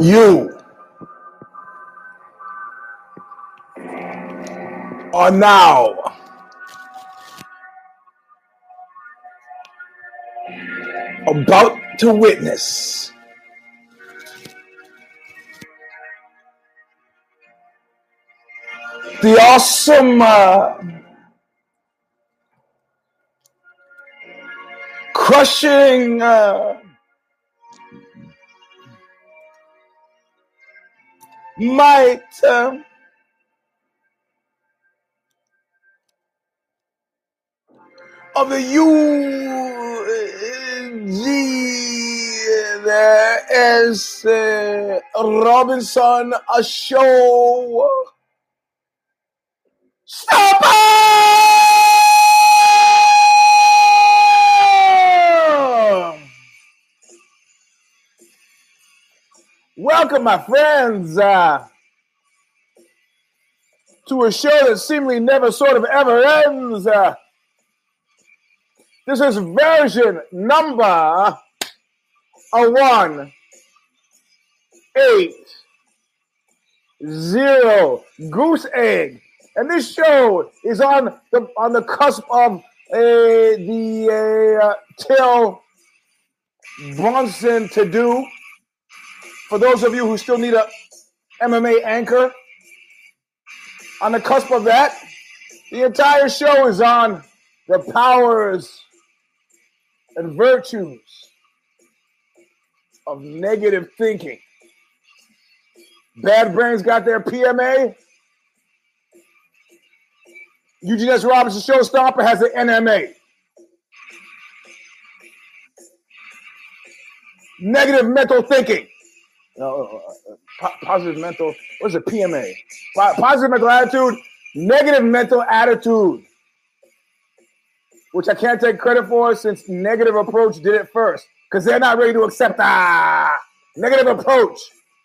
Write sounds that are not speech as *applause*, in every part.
You are now about to witness the awesome uh, crushing uh, might of the UG there is uh, Robinson a show. Stomper welcome my friends uh, to a show that seemingly never sort of ever ends uh, this is version number a one eight zero goose egg and this show is on the on the cusp of uh, the uh, till Bronson to do. For those of you who still need a MMA anchor, on the cusp of that, the entire show is on the powers and virtues of negative thinking. Bad Brains got their PMA. Eugene S. Robinson Show Stomper has an NMA. Negative mental thinking. No, uh, uh, po- positive mental. What's a PMA? Po- positive mental attitude. Negative mental attitude, which I can't take credit for since Negative Approach did it first because they're not ready to accept ah negative approach.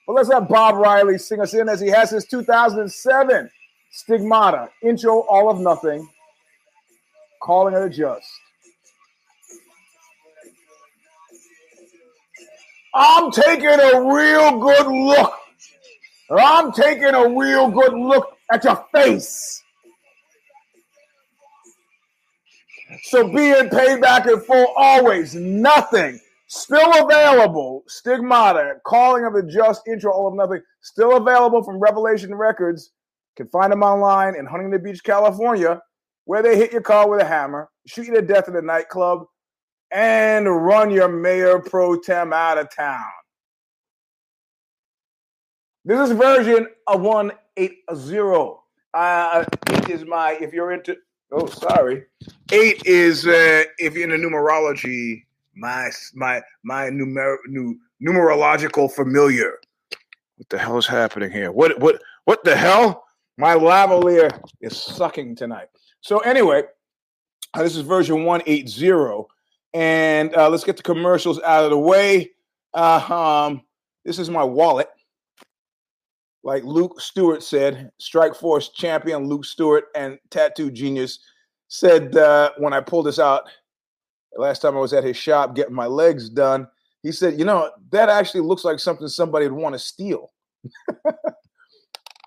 But let's have Bob Riley sing us in as he has his 2007 Stigmata intro, all of nothing, Calling of the Just. I'm taking a real good look. I'm taking a real good look at your face. So being paid back in full always, nothing. Still available. Stigmata, Calling of the Just, intro, all of nothing. Still available from Revelation Records. Can find them online in Huntington Beach, California, where they hit your car with a hammer, shoot you to death in a nightclub, and run your mayor pro tem out of town. This is version of 180. Uh, eight is my, if you're into, oh, sorry. Eight is, uh, if you're into numerology, my, my, my numer, nu, numerological familiar. What the hell is happening here? What, what, what the hell? My lavalier is sucking tonight. So, anyway, uh, this is version 180. And uh, let's get the commercials out of the way. Uh, um, this is my wallet. Like Luke Stewart said, Strike Force champion Luke Stewart and tattoo genius said uh, when I pulled this out last time I was at his shop getting my legs done, he said, You know, that actually looks like something somebody would want to steal. *laughs*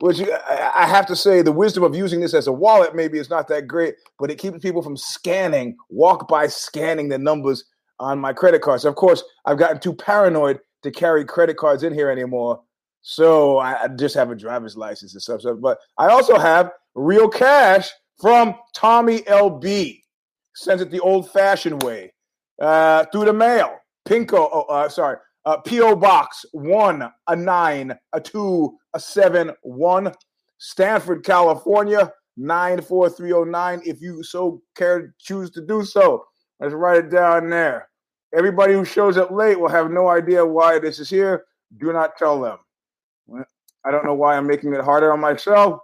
Which I I have to say, the wisdom of using this as a wallet maybe is not that great, but it keeps people from scanning, walk by scanning the numbers on my credit cards. Of course, I've gotten too paranoid to carry credit cards in here anymore. So I just have a driver's license and stuff. So, but I also have real cash from Tommy LB. Sends it the old fashioned way uh, through the mail. Pinko, oh, uh, sorry, uh, PO Box one, a nine, a two, a seven, one, Stanford, California nine four three zero nine. If you so care choose to do so, let's write it down there. Everybody who shows up late will have no idea why this is here. Do not tell them. I don't know why I'm making it harder on myself.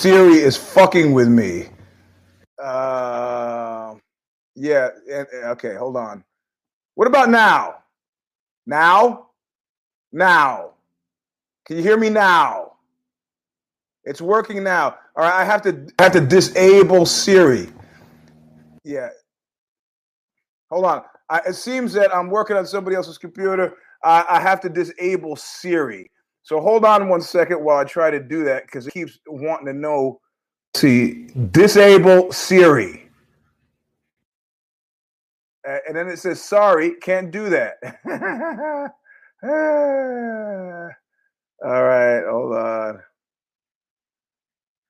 Siri is fucking with me. Uh, yeah. Okay, hold on. What about now? Now? Now. Can you hear me now? It's working now. All right, I have to I have to disable Siri. Yeah. Hold on. I, it seems that I'm working on somebody else's computer. I, I have to disable Siri. So hold on one second while I try to do that because it keeps wanting to know. See, disable Siri. And then it says, sorry, can't do that. *laughs* All right, hold on.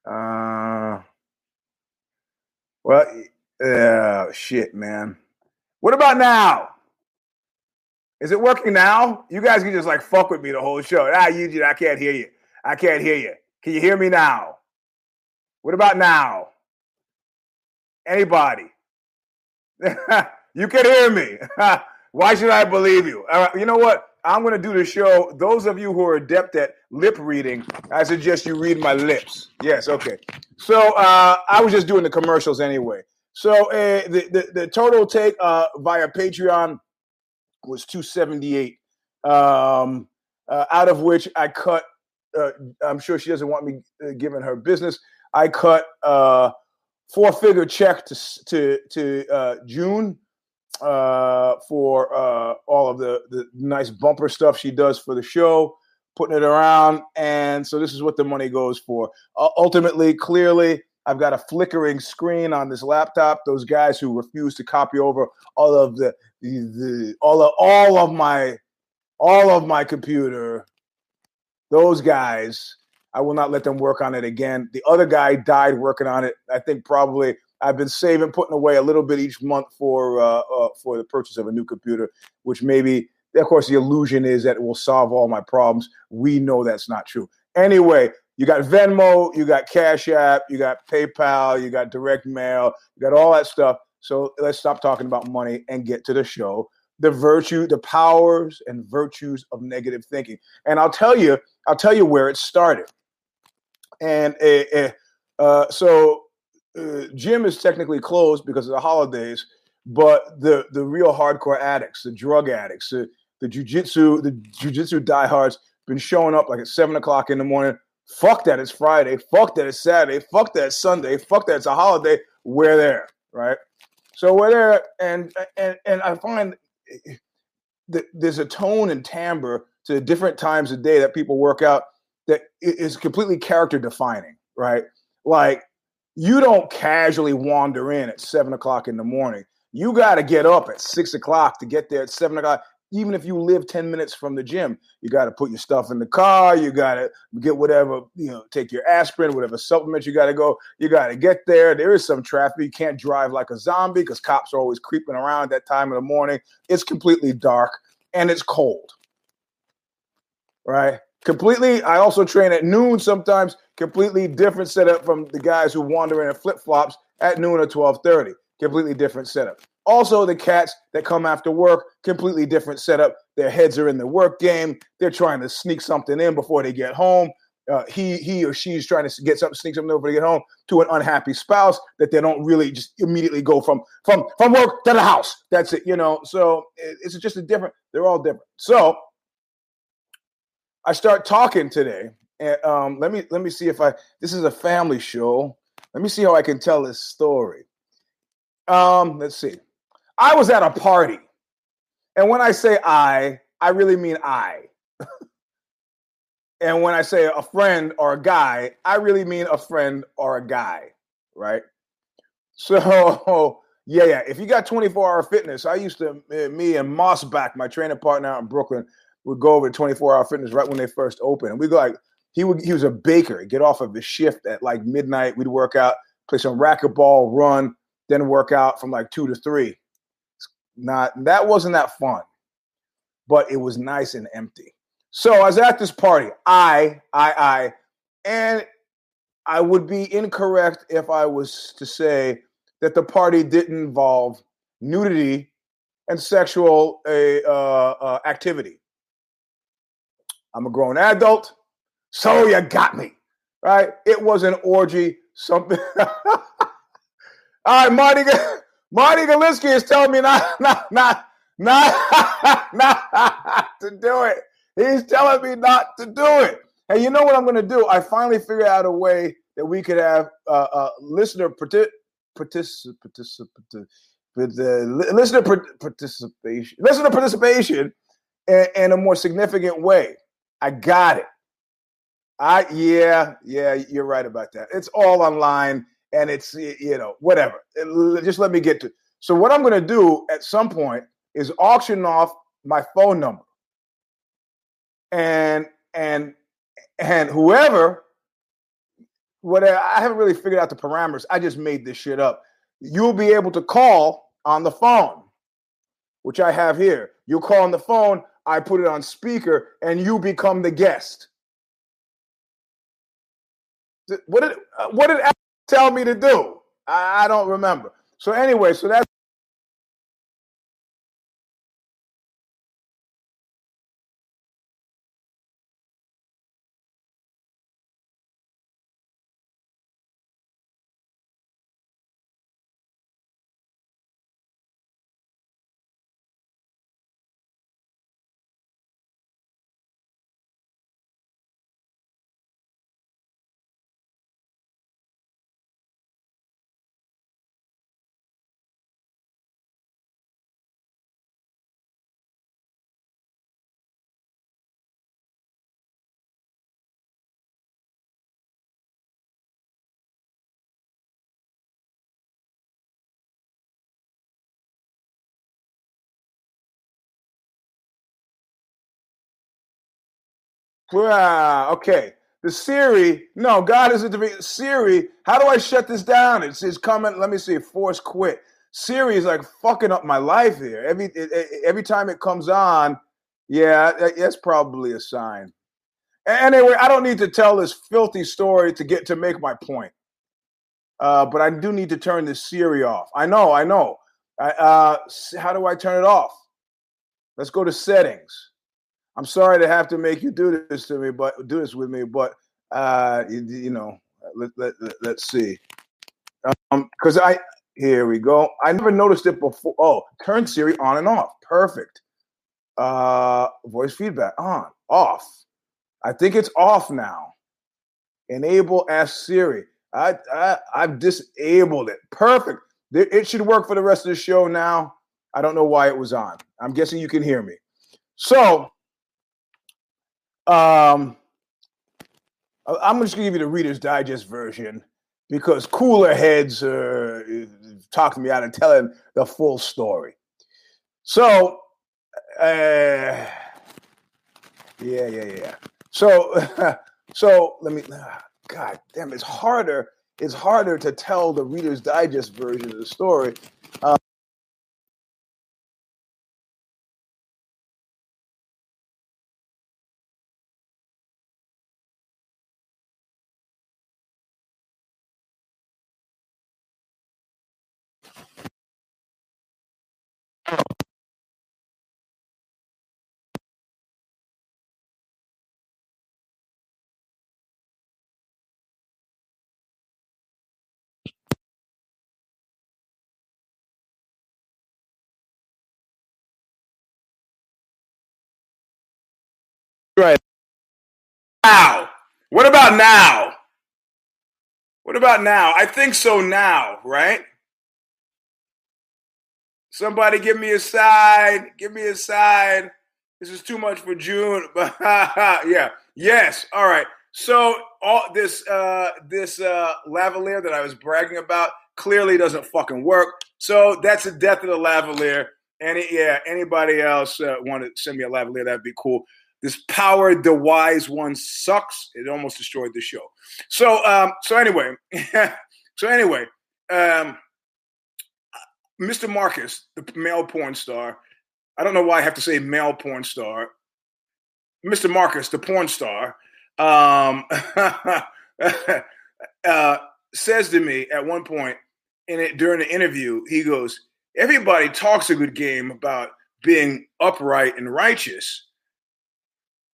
Uh, well, yeah, shit, man. What about now? Is it working now? You guys can just like fuck with me the whole show. Ah, Eugene, I can't hear you. I can't hear you. Can you hear me now? What about now? Anybody? *laughs* you can hear me. *laughs* Why should I believe you? All right, you know what? I'm going to do the show. Those of you who are adept at lip reading, I suggest you read my lips. Yes, okay. So uh, I was just doing the commercials anyway. So uh, the, the, the total take uh, via Patreon was 278, um, uh, out of which I cut. Uh, I'm sure she doesn't want me uh, giving her business. I cut uh, four figure check to to to uh, June uh, for uh, all of the the nice bumper stuff she does for the show, putting it around, and so this is what the money goes for. ultimately, clearly, I've got a flickering screen on this laptop. Those guys who refuse to copy over all of the, the, the all of all of my all of my computer, those guys, I will not let them work on it again. The other guy died working on it. I think probably I've been saving, putting away a little bit each month for uh, uh, for the purchase of a new computer, which maybe, of course, the illusion is that it will solve all my problems. We know that's not true. Anyway, you got Venmo, you got Cash App, you got PayPal, you got direct mail, you got all that stuff. So let's stop talking about money and get to the show. The virtue, the powers and virtues of negative thinking. And I'll tell you, I'll tell you where it started. And uh, uh, so uh, gym is technically closed because of the holidays, but the the real hardcore addicts, the drug addicts, the the jujitsu, the jujitsu diehards, been showing up like at seven o'clock in the morning, Fuck that it's Friday. Fuck that it's Saturday. Fuck that it's Sunday. Fuck that it's a holiday. We're there, right? So we're there, and and and I find that there's a tone and timbre to different times of day that people work out that is completely character defining, right? Like you don't casually wander in at seven o'clock in the morning. You got to get up at six o'clock to get there at seven o'clock even if you live 10 minutes from the gym, you got to put your stuff in the car. You got to get whatever, you know, take your aspirin, whatever supplement you got to go. You got to get there. There is some traffic. You can't drive like a zombie because cops are always creeping around at that time of the morning. It's completely dark and it's cold. Right? Completely. I also train at noon sometimes. Completely different setup from the guys who wander in flip flops at noon or 1230. Completely different setup. Also, the cats that come after work, completely different setup. Their heads are in the work game. They're trying to sneak something in before they get home. Uh, he he or she's trying to get something, sneak something over to get home to an unhappy spouse that they don't really just immediately go from from from work to the house. That's it, you know. So it's just a different. They're all different. So I start talking today, and um, let me let me see if I. This is a family show. Let me see how I can tell this story. Um, let's see. I was at a party. And when I say I, I really mean I. *laughs* and when I say a friend or a guy, I really mean a friend or a guy, right? *laughs* So, yeah, yeah. If you got 24 hour fitness, I used to, me and Mossback, my training partner out in Brooklyn, would go over to 24 hour fitness right when they first opened. And we go like, he would, he was a baker, get off of his shift at like midnight. We'd work out, play some racquetball, run, then work out from like two to three. Not that wasn't that fun, but it was nice and empty. So I was at this party. I, I, I, and I would be incorrect if I was to say that the party didn't involve nudity and sexual uh, uh, activity. I'm a grown adult, so you got me, right? It was an orgy, something. *laughs* All right, Marty, Marty Galinsky is telling me not, *laughs* not, not, not, *laughs* not to do it. He's telling me not to do it. And you know what I'm going to do? I finally figured out a way that we could have uh, uh, listener partic- particip- particip- uh, listener participation, listener participation in, in a more significant way. I got it. I yeah yeah you're right about that. It's all online and it's you know whatever. Just let me get to. So what I'm going to do at some point is auction off my phone number, and and and whoever whatever I haven't really figured out the parameters. I just made this shit up. You'll be able to call on the phone, which I have here. You'll call on the phone. I put it on speaker, and you become the guest. What did uh, what did tell me to do? I, I don't remember. So anyway, so that's Ah, okay. The Siri, no, God isn't to be Siri. How do I shut this down? It's, it's coming. Let me see. Force quit. Siri is like fucking up my life here. Every every time it comes on, yeah, that's probably a sign. Anyway, I don't need to tell this filthy story to get to make my point. Uh, but I do need to turn this Siri off. I know, I know. I, uh, how do I turn it off? Let's go to settings. I'm sorry to have to make you do this to me, but do this with me. But uh, you, you know, let, let, let, us see. Um, because I here we go. I never noticed it before. Oh, turn Siri on and off. Perfect. Uh, voice feedback on, off. I think it's off now. Enable Ask Siri. I, I I've disabled it. Perfect. It should work for the rest of the show now. I don't know why it was on. I'm guessing you can hear me. So um, I'm just gonna give you the Reader's Digest version because cooler heads uh, talked me out of telling the full story. So, uh, yeah, yeah, yeah. So, *laughs* so let me. God damn, it's harder. It's harder to tell the Reader's Digest version of the story Right. Now. What about now? What about now? I think so now, right? Somebody give me a side. Give me a side. This is too much for June. But *laughs* yeah. Yes. All right. So all this uh this uh lavalier that I was bragging about clearly doesn't fucking work. So that's the death of the lavalier. Any yeah, anybody else uh, want to send me a lavalier? That'd be cool. This power the wise one sucks. It almost destroyed the show. So um so anyway, *laughs* so anyway, um Mr. Marcus, the male porn star. I don't know why I have to say male porn star. Mr. Marcus, the porn star, um, *laughs* uh, says to me at one point in it during the interview, he goes, "Everybody talks a good game about being upright and righteous,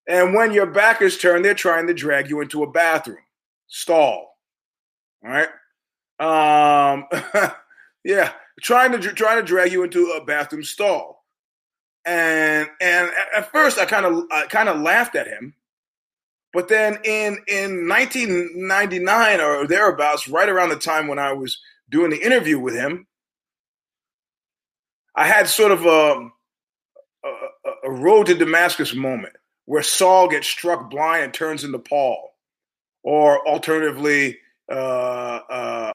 and when your back is turned, they're trying to drag you into a bathroom stall. All right, um, *laughs* yeah, trying to trying to drag you into a bathroom stall." And and at first, I kind of I kind of laughed at him but then in in 1999 or thereabouts, right around the time when I was doing the interview with him, I had sort of a, a, a road to Damascus moment where Saul gets struck blind and turns into Paul, or alternatively, uh, uh,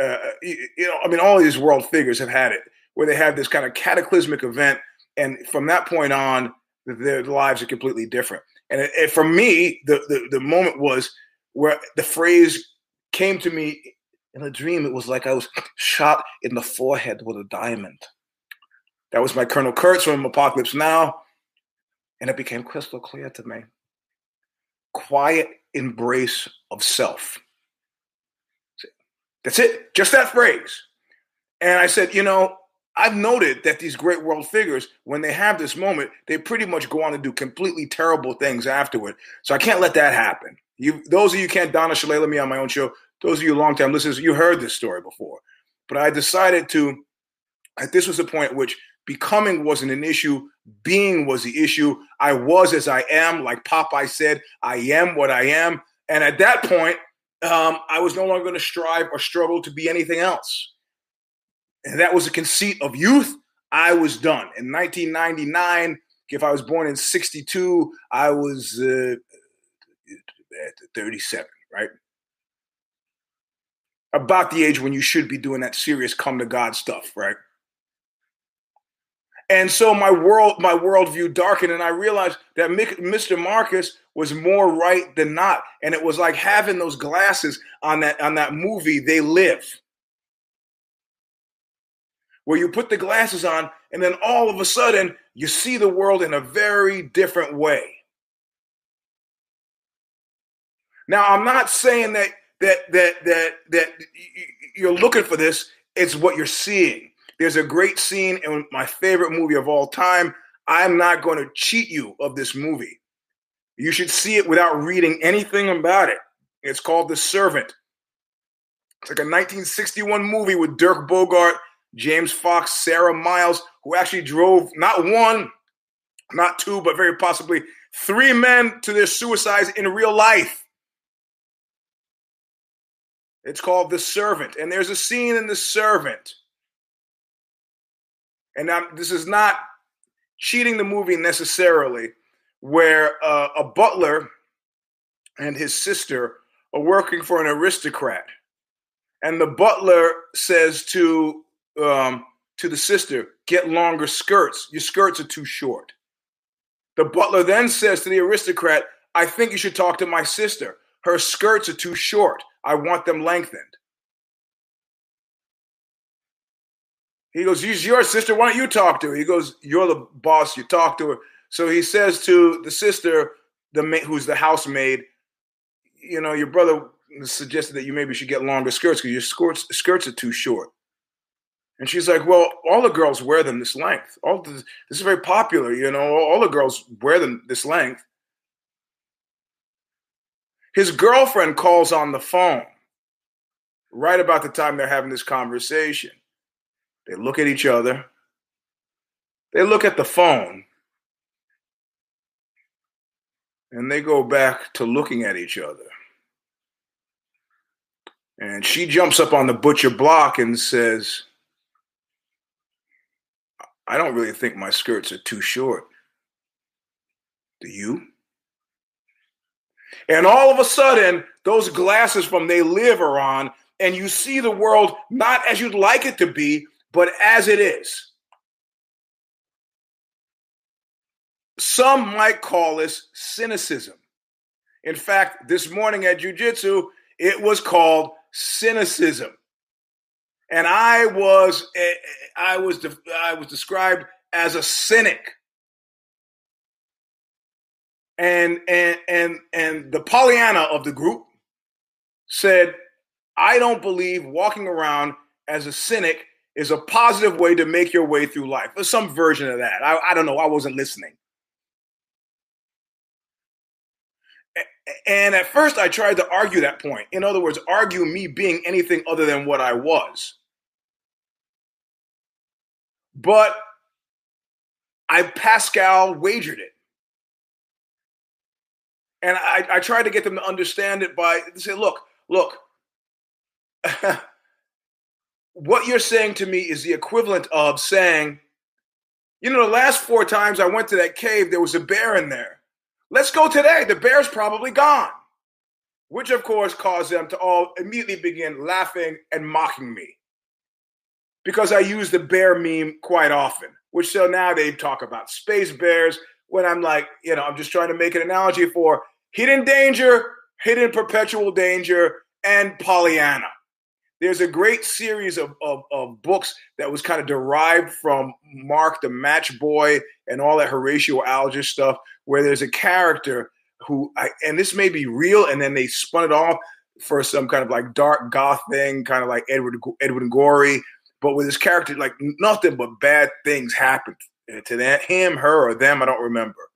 uh, you know, I mean, all these world figures have had it where they have this kind of cataclysmic event, and from that point on, their lives are completely different. And it, it, for me, the, the the moment was where the phrase came to me in a dream. It was like I was shot in the forehead with a diamond. That was my Colonel Kurtz from Apocalypse Now, and it became crystal clear to me. Quiet embrace of self. That's it. Just that phrase. And I said, you know, I've noted that these great world figures, when they have this moment, they pretty much go on to do completely terrible things afterward. So I can't let that happen. You, those of you can't Donna Shalala me on my own show. Those of you long-time listeners, you heard this story before. But I decided to. This was the point at which becoming wasn't an issue. Being was the issue. I was as I am, like Popeye said. I am what I am. And at that point, um, I was no longer going to strive or struggle to be anything else and that was a conceit of youth, I was done. In 1999, if I was born in 62, I was uh, 37, right? About the age when you should be doing that serious come to God stuff, right? And so my world, my worldview darkened, and I realized that Mr. Marcus was more right than not. And it was like having those glasses on that on that movie, They Live where you put the glasses on and then all of a sudden you see the world in a very different way. Now, I'm not saying that that that that that you're looking for this, it's what you're seeing. There's a great scene in my favorite movie of all time. I'm not going to cheat you of this movie. You should see it without reading anything about it. It's called The Servant. It's like a 1961 movie with Dirk Bogarde James Fox, Sarah Miles, who actually drove not one, not two, but very possibly three men to their suicides in real life. It's called The Servant. And there's a scene in The Servant. And I'm, this is not cheating the movie necessarily, where uh, a butler and his sister are working for an aristocrat. And the butler says to um, to the sister, get longer skirts. Your skirts are too short. The butler then says to the aristocrat, I think you should talk to my sister. Her skirts are too short. I want them lengthened. He goes, She's your sister. Why don't you talk to her? He goes, You're the boss. You talk to her. So he says to the sister, the who's the housemaid, you know, your brother suggested that you maybe should get longer skirts because your skirts, skirts are too short. And she's like, well, all the girls wear them this length. All this, this is very popular, you know. All the girls wear them this length. His girlfriend calls on the phone right about the time they're having this conversation. They look at each other. They look at the phone. And they go back to looking at each other. And she jumps up on the butcher block and says, I don't really think my skirts are too short. Do you? And all of a sudden, those glasses from They Live are on, and you see the world not as you'd like it to be, but as it is. Some might call this cynicism. In fact, this morning at Jiu Jitsu, it was called cynicism and I was eh, I was I was described as a cynic. And and and and the Pollyanna of the group said, I don't believe walking around as a cynic is a positive way to make your way through life. Or some version of that. I, I don't know. I wasn't listening. And at first, I tried to argue that point. In other words, argue me being anything other than what I was. But I Pascal wagered it. And I, I tried to get them to understand it by say, look, look, *laughs* what you're saying to me is the equivalent of saying, you know, the last four times I went to that cave, there was a bear in there. Let's go today. The bear's probably gone. Which, of course, caused them to all immediately begin laughing and mocking me. Because I use the bear meme quite often, which so now they talk about space bears when I'm like, you know, I'm just trying to make an analogy for hidden danger, hidden perpetual danger, and Pollyanna. There's a great series of, of, of, books that was kind of derived from Mark the Match Boy and all that Horatio Alger stuff, where there's a character who, I, and this may be real, and then they spun it off for some kind of like dark goth thing, kind of like Edward Edward Gorey, but with this character, like nothing but bad things happened eh, to that him, her, or them. I don't remember.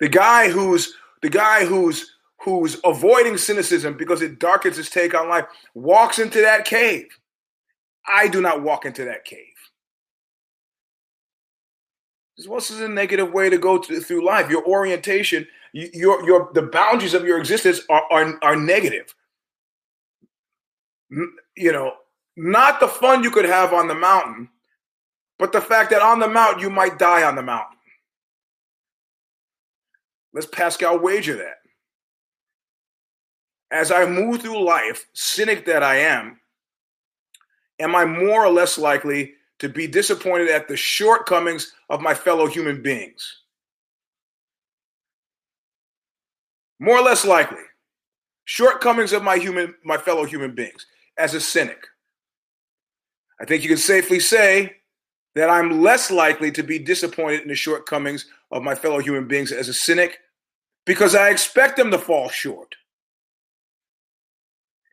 The guy who's the guy who's who's avoiding cynicism because it darkens his take on life walks into that cave. I do not walk into that cave. This is a negative way to go through life. Your orientation, your your the boundaries of your existence are, are are negative. You know, not the fun you could have on the mountain, but the fact that on the mountain you might die on the mountain. Let's Pascal wager that as I move through life, cynic that I am, am I more or less likely to be disappointed at the shortcomings of my fellow human beings? More or less likely. Shortcomings of my human my fellow human beings as a cynic. I think you can safely say that I'm less likely to be disappointed in the shortcomings of my fellow human beings as a cynic because I expect them to fall short.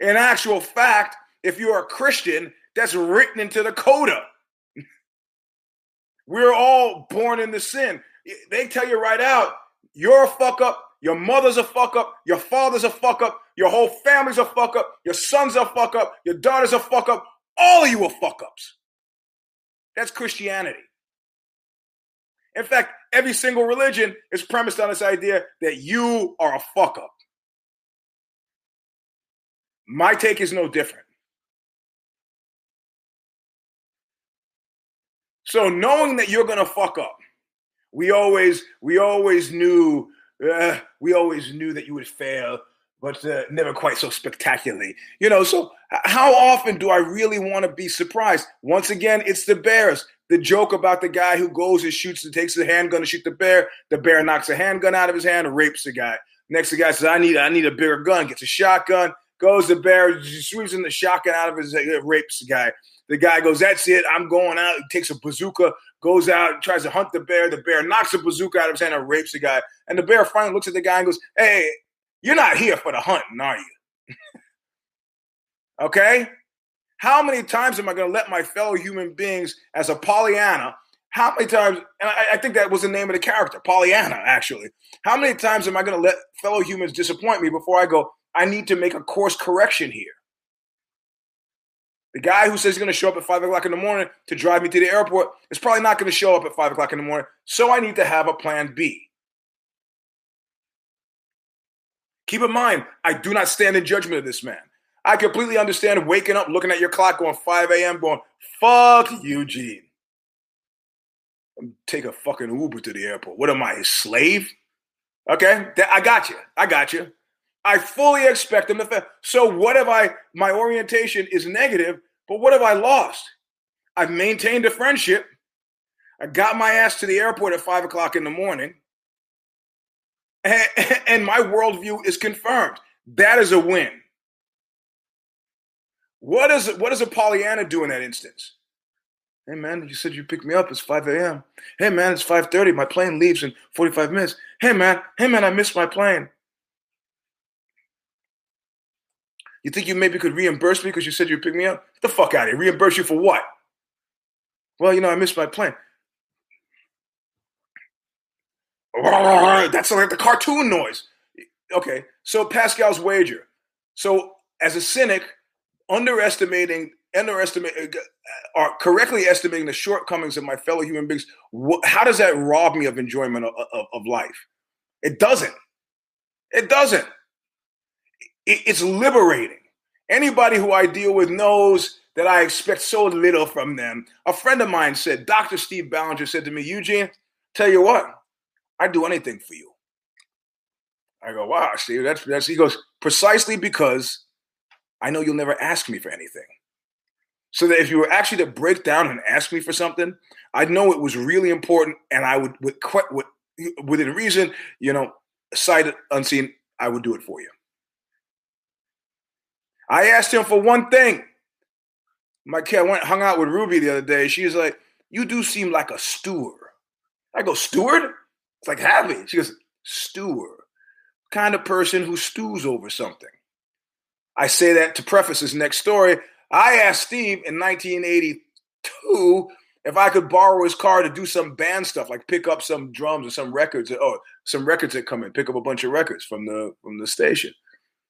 In actual fact, if you're a Christian, that's written into the coda. *laughs* We're all born into sin. They tell you right out, you're a fuck up, your mother's a fuck up, your father's a fuck up, your whole family's a fuck up, your son's a fuck up, your daughter's a fuck up, all of you are fuck ups. That's Christianity. In fact, every single religion is premised on this idea that you are a fuck up. My take is no different. So knowing that you're gonna fuck up, we always we always knew uh, we always knew that you would fail, but uh, never quite so spectacularly. You know. So how often do I really want to be surprised? Once again, it's the Bears. The joke about the guy who goes and shoots and takes the handgun to shoot the bear. The bear knocks a handgun out of his hand and rapes the guy. Next, the guy says, "I need I need a bigger gun." Gets a shotgun goes the bear, sweeps in the shotgun out of his head, rapes the guy. The guy goes, That's it. I'm going out. He takes a bazooka, goes out, tries to hunt the bear. The bear knocks the bazooka out of his hand and rapes the guy. And the bear finally looks at the guy and goes, Hey, you're not here for the hunting, are you? *laughs* okay? How many times am I going to let my fellow human beings, as a Pollyanna, how many times, and I, I, think that was the name of the character, Pollyanna, actually. How many times am I going to let fellow humans disappoint me before I go, I need to make a course correction here. The guy who says he's going to show up at five o'clock in the morning to drive me to the airport is probably not going to show up at five o'clock in the morning. So I need to have a plan B. Keep in mind, I do not stand in judgment of this man. I completely understand waking up, looking at your clock, going 5 a.m., going, fuck Eugene. Take a fucking Uber to the airport. What am I, his slave? Okay, I got you. I got you. I fully expect them to fail. So what if I my orientation is negative, but what have I lost? I've maintained a friendship. I got my ass to the airport at five o'clock in the morning. And, *laughs* and my worldview is confirmed. That is a win. What does what does a Pollyanna do in that instance? Hey man, you said you picked me up. It's 5 a.m. Hey man, it's 5:30. My plane leaves in 45 minutes. Hey man, hey man, I missed my plane. You think you maybe could reimburse me because you said you'd pick me up? Get the fuck out of here. Reimburse you for what? Well, you know, I missed my plane. That's like the cartoon noise. Okay, so Pascal's wager. So as a cynic, underestimating, underestimating, uh, or correctly estimating the shortcomings of my fellow human beings, how does that rob me of enjoyment of, of, of life? It doesn't. It doesn't. It, it's liberating. Anybody who I deal with knows that I expect so little from them. A friend of mine said, Dr. Steve Ballinger said to me, Eugene, tell you what, I'd do anything for you. I go, wow, Steve, that's that's he goes, precisely because I know you'll never ask me for anything. So that if you were actually to break down and ask me for something, I'd know it was really important, and I would, with, with within reason, you know, sight unseen, I would do it for you. I asked him for one thing. My kid went hung out with Ruby the other day. She's like, "You do seem like a steward." I go, "Steward?" It's like happy. She goes, "Steward." Kind of person who stews over something. I say that to preface this next story. I asked Steve in 1982 if I could borrow his car to do some band stuff, like pick up some drums or some records, or oh, some records that come in, pick up a bunch of records from the from the station.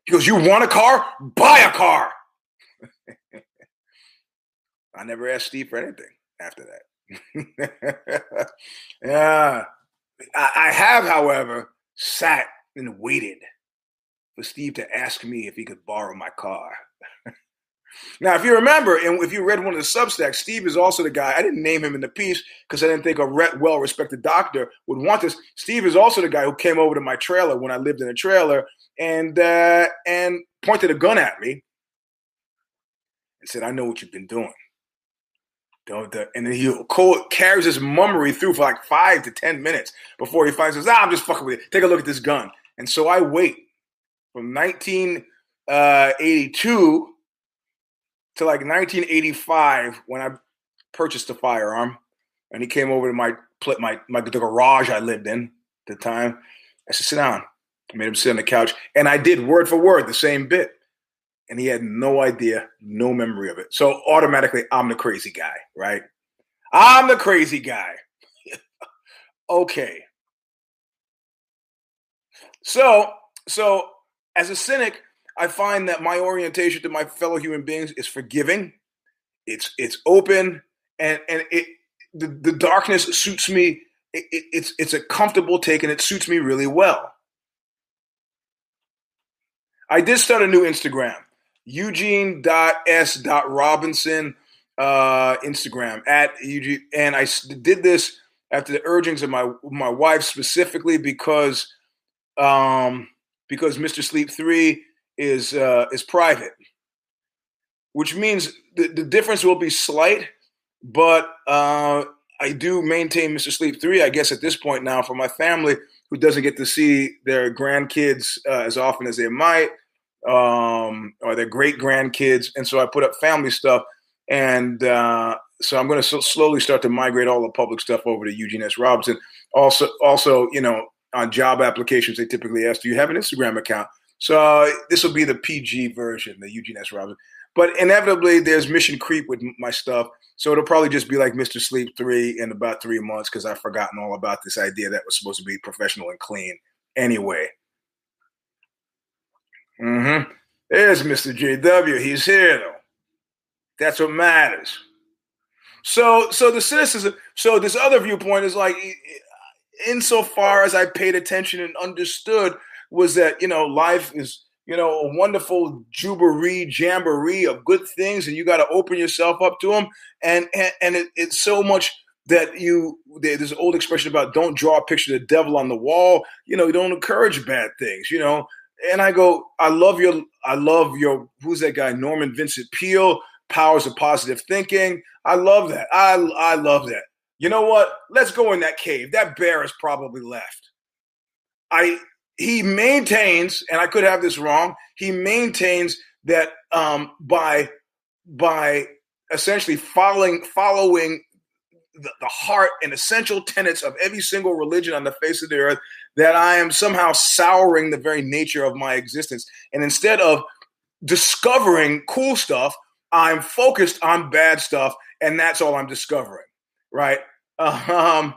He goes, "You want a car? Buy a car." *laughs* I never asked Steve for anything after that. *laughs* yeah, I, I have, however, sat and waited for Steve to ask me if he could borrow my car. *laughs* now, if you remember, and if you read one of the Substacks, Steve is also the guy. I didn't name him in the piece because I didn't think a well-respected doctor would want this. Steve is also the guy who came over to my trailer when I lived in a trailer and uh, and pointed a gun at me and said, "I know what you've been doing." And then he carries his mummery through for like five to ten minutes before he finds says, Ah, I'm just fucking with it. Take a look at this gun. And so I wait from 1982 uh, to like 1985 when I purchased a firearm, and he came over to my my my the garage I lived in at the time. I said, "Sit down." Made him sit on the couch, and I did word for word the same bit. And he had no idea, no memory of it. So automatically, I'm the crazy guy, right? I'm the crazy guy. *laughs* okay. So, so as a cynic, I find that my orientation to my fellow human beings is forgiving. It's it's open, and and it the, the darkness suits me. It, it, it's it's a comfortable take, and it suits me really well. I did start a new Instagram, Eugene.s.robinson uh, Instagram at Eugene, and I did this after the urgings of my my wife specifically because um, because Mr. Sleep Three is uh, is private, which means the, the difference will be slight, but uh, I do maintain Mr. Sleep Three. I guess at this point now for my family who doesn't get to see their grandkids uh, as often as they might um, or their great grandkids. And so I put up family stuff. And uh, so I'm going to so slowly start to migrate all the public stuff over to Eugene S. Robinson. Also, also, you know, on job applications, they typically ask, "Do you have an Instagram account?" So uh, this will be the PG version, the Eugene S. Robinson. But inevitably, there's mission creep with my stuff. So it'll probably just be like Mr. Sleep 3 in about three months because I've forgotten all about this idea that was supposed to be professional and clean anyway. Mm-hmm. There's Mr. JW. He's here though. That's what matters. So, so the cynicism. So this other viewpoint is like, insofar as I paid attention and understood, was that you know life is you know a wonderful jubilee jamboree of good things, and you got to open yourself up to them. And and, and it, it's so much that you there's an old expression about don't draw a picture of the devil on the wall. You know, you don't encourage bad things. You know, and I go, I love your, I love your, who's that guy? Norman Vincent Peale, Powers of Positive Thinking. I love that. I, I love that. You know what? Let's go in that cave. That bear is probably left. I, he maintains, and I could have this wrong. He maintains that um, by by essentially following following the, the heart and essential tenets of every single religion on the face of the earth that I am somehow souring the very nature of my existence. And instead of discovering cool stuff, I'm focused on bad stuff, and that's all I'm discovering, right? Um,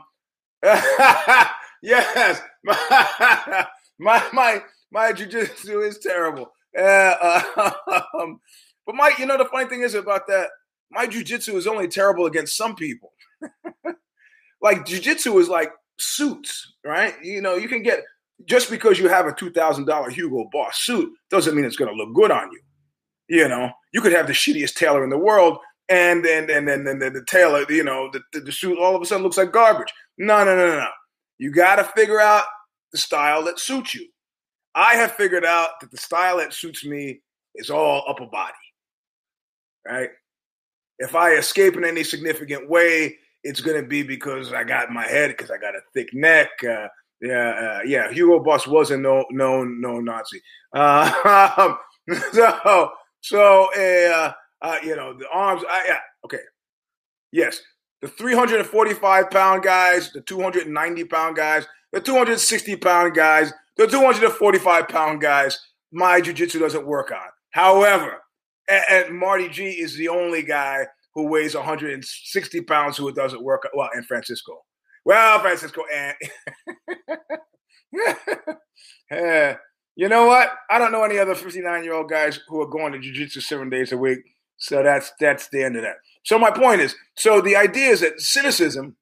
*laughs* yes, *laughs* my my my, jujitsu is terrible. Uh, *laughs* um, but my, you know, the funny thing is about that, my jujitsu is only terrible against some people. like jujitsu is like suits, right? You know, you can get just because you have a two thousand dollar Hugo Boss suit doesn't mean it's going to look good on you. You know, you could have the shittiest tailor in the world, and then and then then the tailor, you know, the, the, the suit all of a sudden looks like garbage. No, no, no, no, no. You got to figure out the style that suits you. I have figured out that the style that suits me is all upper body. Right? If I escape in any significant way, it's going to be because I got my head, because I got a thick neck. Uh, yeah, uh, yeah. Hugo Boss was a no, no, no Nazi. Uh, *laughs* so, so, uh, uh, you know, the arms. I, yeah, okay. Yes, the 345 pound guys, the 290 pound guys, the 260 pound guys, the 245 pound guys, my jujitsu doesn't work on. However, and, and, Marty G is the only guy who weighs 160 pounds who doesn't work. Well, and Francisco. Well, Francisco, eh. and *laughs* eh, you know what? I don't know any other 59 year old guys who are going to jujitsu seven days a week. So that's that's the end of that. So my point is, so the idea is that cynicism.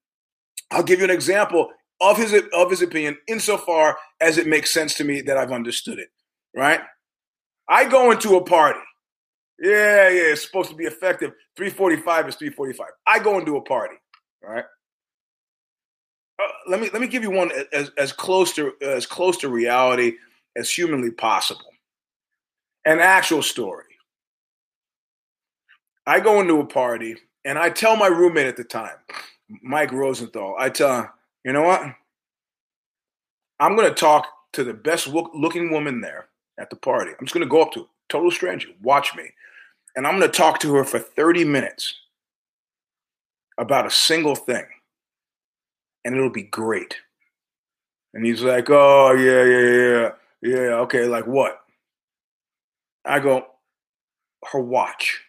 I'll give you an example of his of his opinion insofar as it makes sense to me that I've understood it. Right? I go into a party. Yeah, yeah, it's supposed to be effective. 345 is 345. I go into a party. Right? Uh, let me let me give you one as, as close to as close to reality as humanly possible. An actual story. I go into a party and I tell my roommate at the time, Mike Rosenthal, I tell him, you know what? I'm going to talk to the best looking woman there at the party. I'm just going to go up to a total stranger, watch me. And I'm going to talk to her for 30 minutes about a single thing. And it'll be great. And he's like, oh, yeah, yeah, yeah. Yeah, okay, like what? I go, her watch.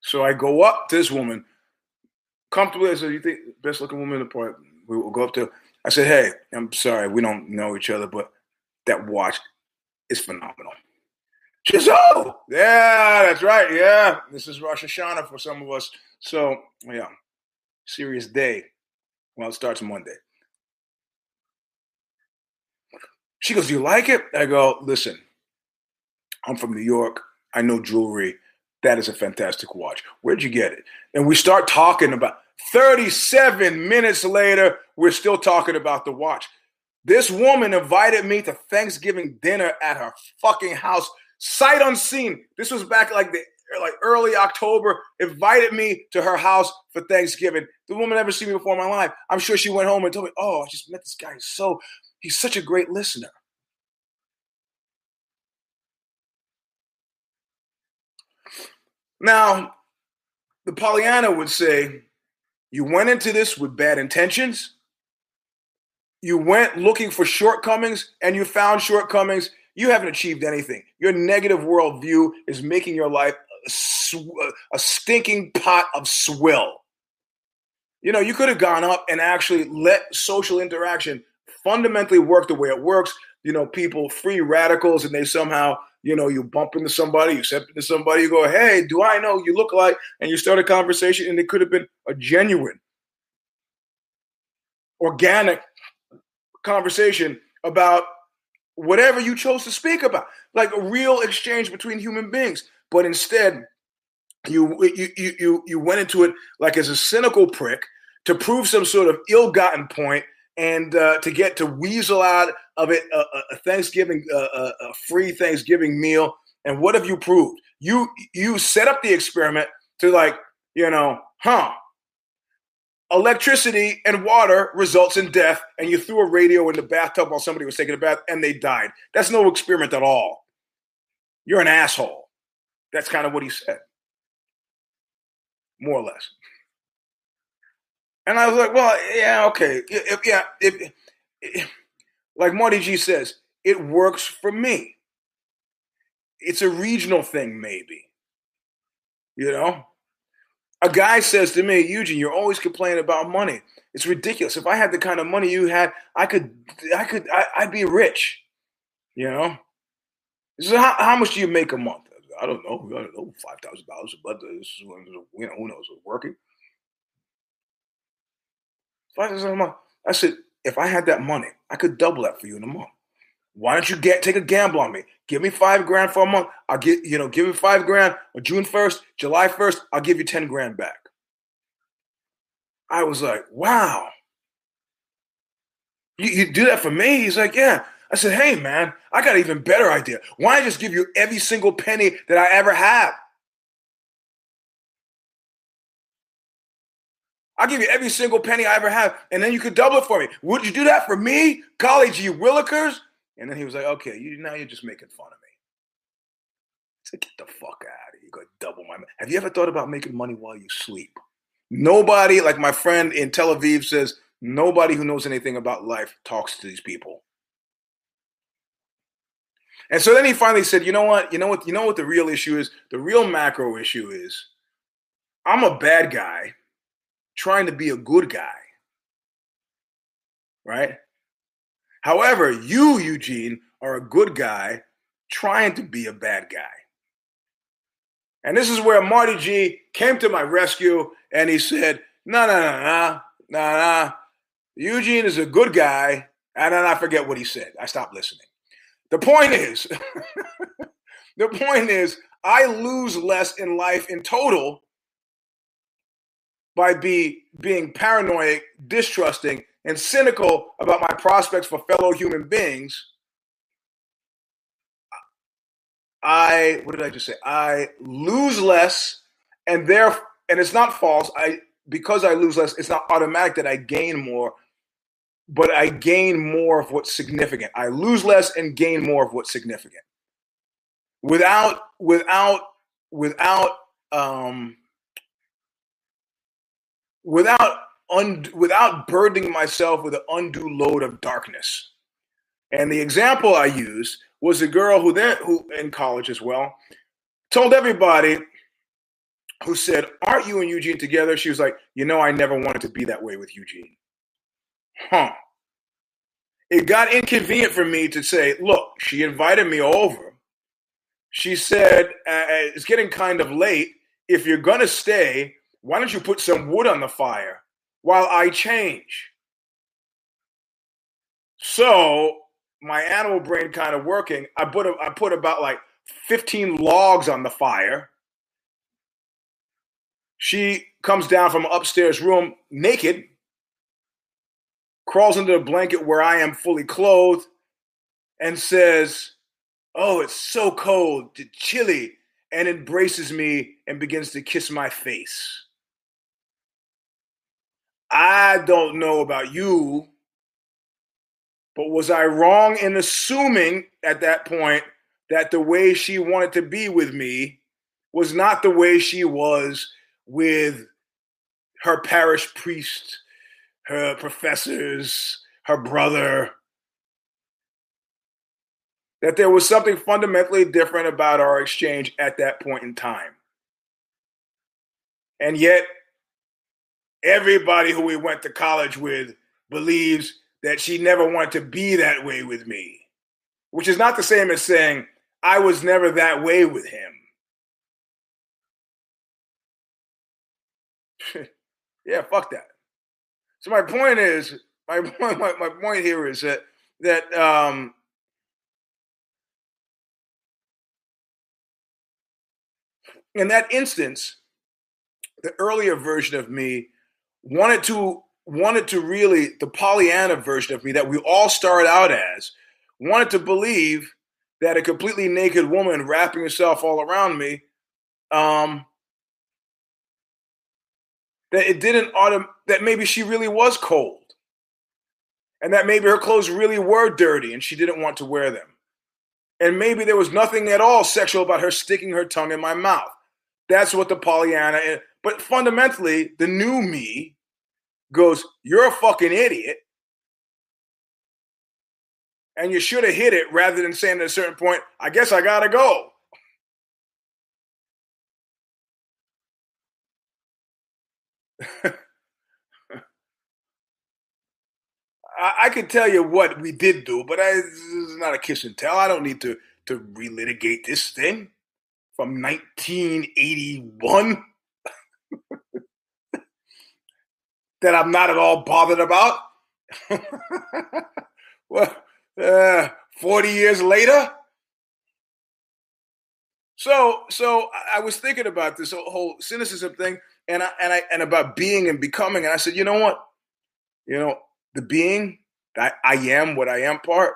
So I go up to this woman comfortably. I said, "You think best looking woman in the park?" We will go up to. I said, "Hey, I'm sorry, we don't know each other, but that watch is phenomenal." "Oh, yeah, that's right. Yeah, this is Rosh Hashanah for some of us. So, yeah, serious day. Well, it starts Monday." She goes, "Do you like it?" I go, "Listen, I'm from New York. I know jewelry. That is a fantastic watch. Where'd you get it?" And we start talking about 37 minutes later, we're still talking about the watch. This woman invited me to Thanksgiving dinner at her fucking house, sight unseen. This was back like the like early October. Invited me to her house for Thanksgiving. The woman never seen me before in my life. I'm sure she went home and told me, "Oh, I just met this guy. He's so he's such a great listener." Now, the Pollyanna would say, you went into this with bad intentions. You went looking for shortcomings and you found shortcomings. You haven't achieved anything. Your negative worldview is making your life a, sw- a stinking pot of swill. You know, you could have gone up and actually let social interaction fundamentally work the way it works. You know, people free radicals and they somehow you know, you bump into somebody, you step into somebody, you go, hey, do I know you look like? And you start a conversation, and it could have been a genuine, organic conversation about whatever you chose to speak about, like a real exchange between human beings. But instead, you you you you went into it like as a cynical prick to prove some sort of ill-gotten point and uh, to get to weasel out of it a, a Thanksgiving, a, a free Thanksgiving meal. And what have you proved? You you set up the experiment to like, you know, huh? Electricity and water results in death, and you threw a radio in the bathtub while somebody was taking a bath and they died. That's no experiment at all. You're an asshole. That's kind of what he said. more or less. And I was like, well, yeah, okay. If, yeah, if, if, like Marty G says, it works for me. It's a regional thing, maybe. You know? A guy says to me, Eugene, you're always complaining about money. It's ridiculous. If I had the kind of money you had, I could, I could, I, would be rich. You know? So how, how much do you make a month? I don't know. I don't know, five thousand dollars, but this is you know who knows working. Five thousand a month. I said, if I had that money, I could double that for you in a month. Why don't you get take a gamble on me? Give me five grand for a month. I'll get you know give me five grand on June first, July first. I'll give you ten grand back. I was like, wow. You, you do that for me? He's like, yeah. I said, hey, man, I got an even better idea. Why don't I just give you every single penny that I ever have? I'll give you every single penny I ever have, and then you could double it for me. Would you do that for me? Golly gee willikers? And then he was like, okay, you now you're just making fun of me. I said, get the fuck out of here. You're gonna double my Have you ever thought about making money while you sleep? Nobody, like my friend in Tel Aviv says, nobody who knows anything about life talks to these people. And so then he finally said, you know what? You know what? You know what the real issue is? The real macro issue is I'm a bad guy trying to be a good guy. Right? However, you, Eugene, are a good guy trying to be a bad guy. And this is where Marty G came to my rescue and he said, no, no, no, no, no, no. Eugene is a good guy. And then I forget what he said. I stopped listening. The point is, *laughs* the point is, I lose less in life in total by be being paranoid, distrusting, and cynical about my prospects for fellow human beings. I what did I just say? I lose less, and there and it's not false. I because I lose less, it's not automatic that I gain more but I gain more of what's significant. I lose less and gain more of what's significant. Without, without, without, um, without, un, without burdening myself with an undue load of darkness. And the example I used was a girl who then, who in college as well, told everybody who said, "Aren't you and Eugene together?" She was like, "You know, I never wanted to be that way with Eugene." huh. It got inconvenient for me to say, look, she invited me over. She said, uh, it's getting kind of late. If you're to stay, why don't you put some wood on the fire while I change? So my animal brain kind of working. I put a, I put about like 15 logs on the fire. She comes down from upstairs room naked, crawls into the blanket where I am fully clothed, and says, Oh, it's so cold, chilly, and embraces me and begins to kiss my face. I don't know about you, but was I wrong in assuming at that point that the way she wanted to be with me was not the way she was with her parish priest her professors, her brother, that there was something fundamentally different about our exchange at that point in time. And yet, everybody who we went to college with believes that she never wanted to be that way with me, which is not the same as saying, I was never that way with him. *laughs* yeah, fuck that. So my point is, my *laughs* point, my, my point here is that that um, in that instance, the earlier version of me wanted to wanted to really the Pollyanna version of me that we all start out as wanted to believe that a completely naked woman wrapping herself all around me um, that it didn't autom- that maybe she really was cold. And that maybe her clothes really were dirty and she didn't want to wear them. And maybe there was nothing at all sexual about her sticking her tongue in my mouth. That's what the pollyanna But fundamentally, the new me goes, You're a fucking idiot. And you should have hit it rather than saying at a certain point, I guess I gotta go. *laughs* I, could tell you what we did do, but I, this is not a kiss and tell. I don't need to to relitigate this thing from 1981 that I'm not at all bothered about. *laughs* well, uh, 40 years later. So, so I was thinking about this whole cynicism thing, and I and I and about being and becoming, and I said, you know what, you know, the being, I, I am what I am part.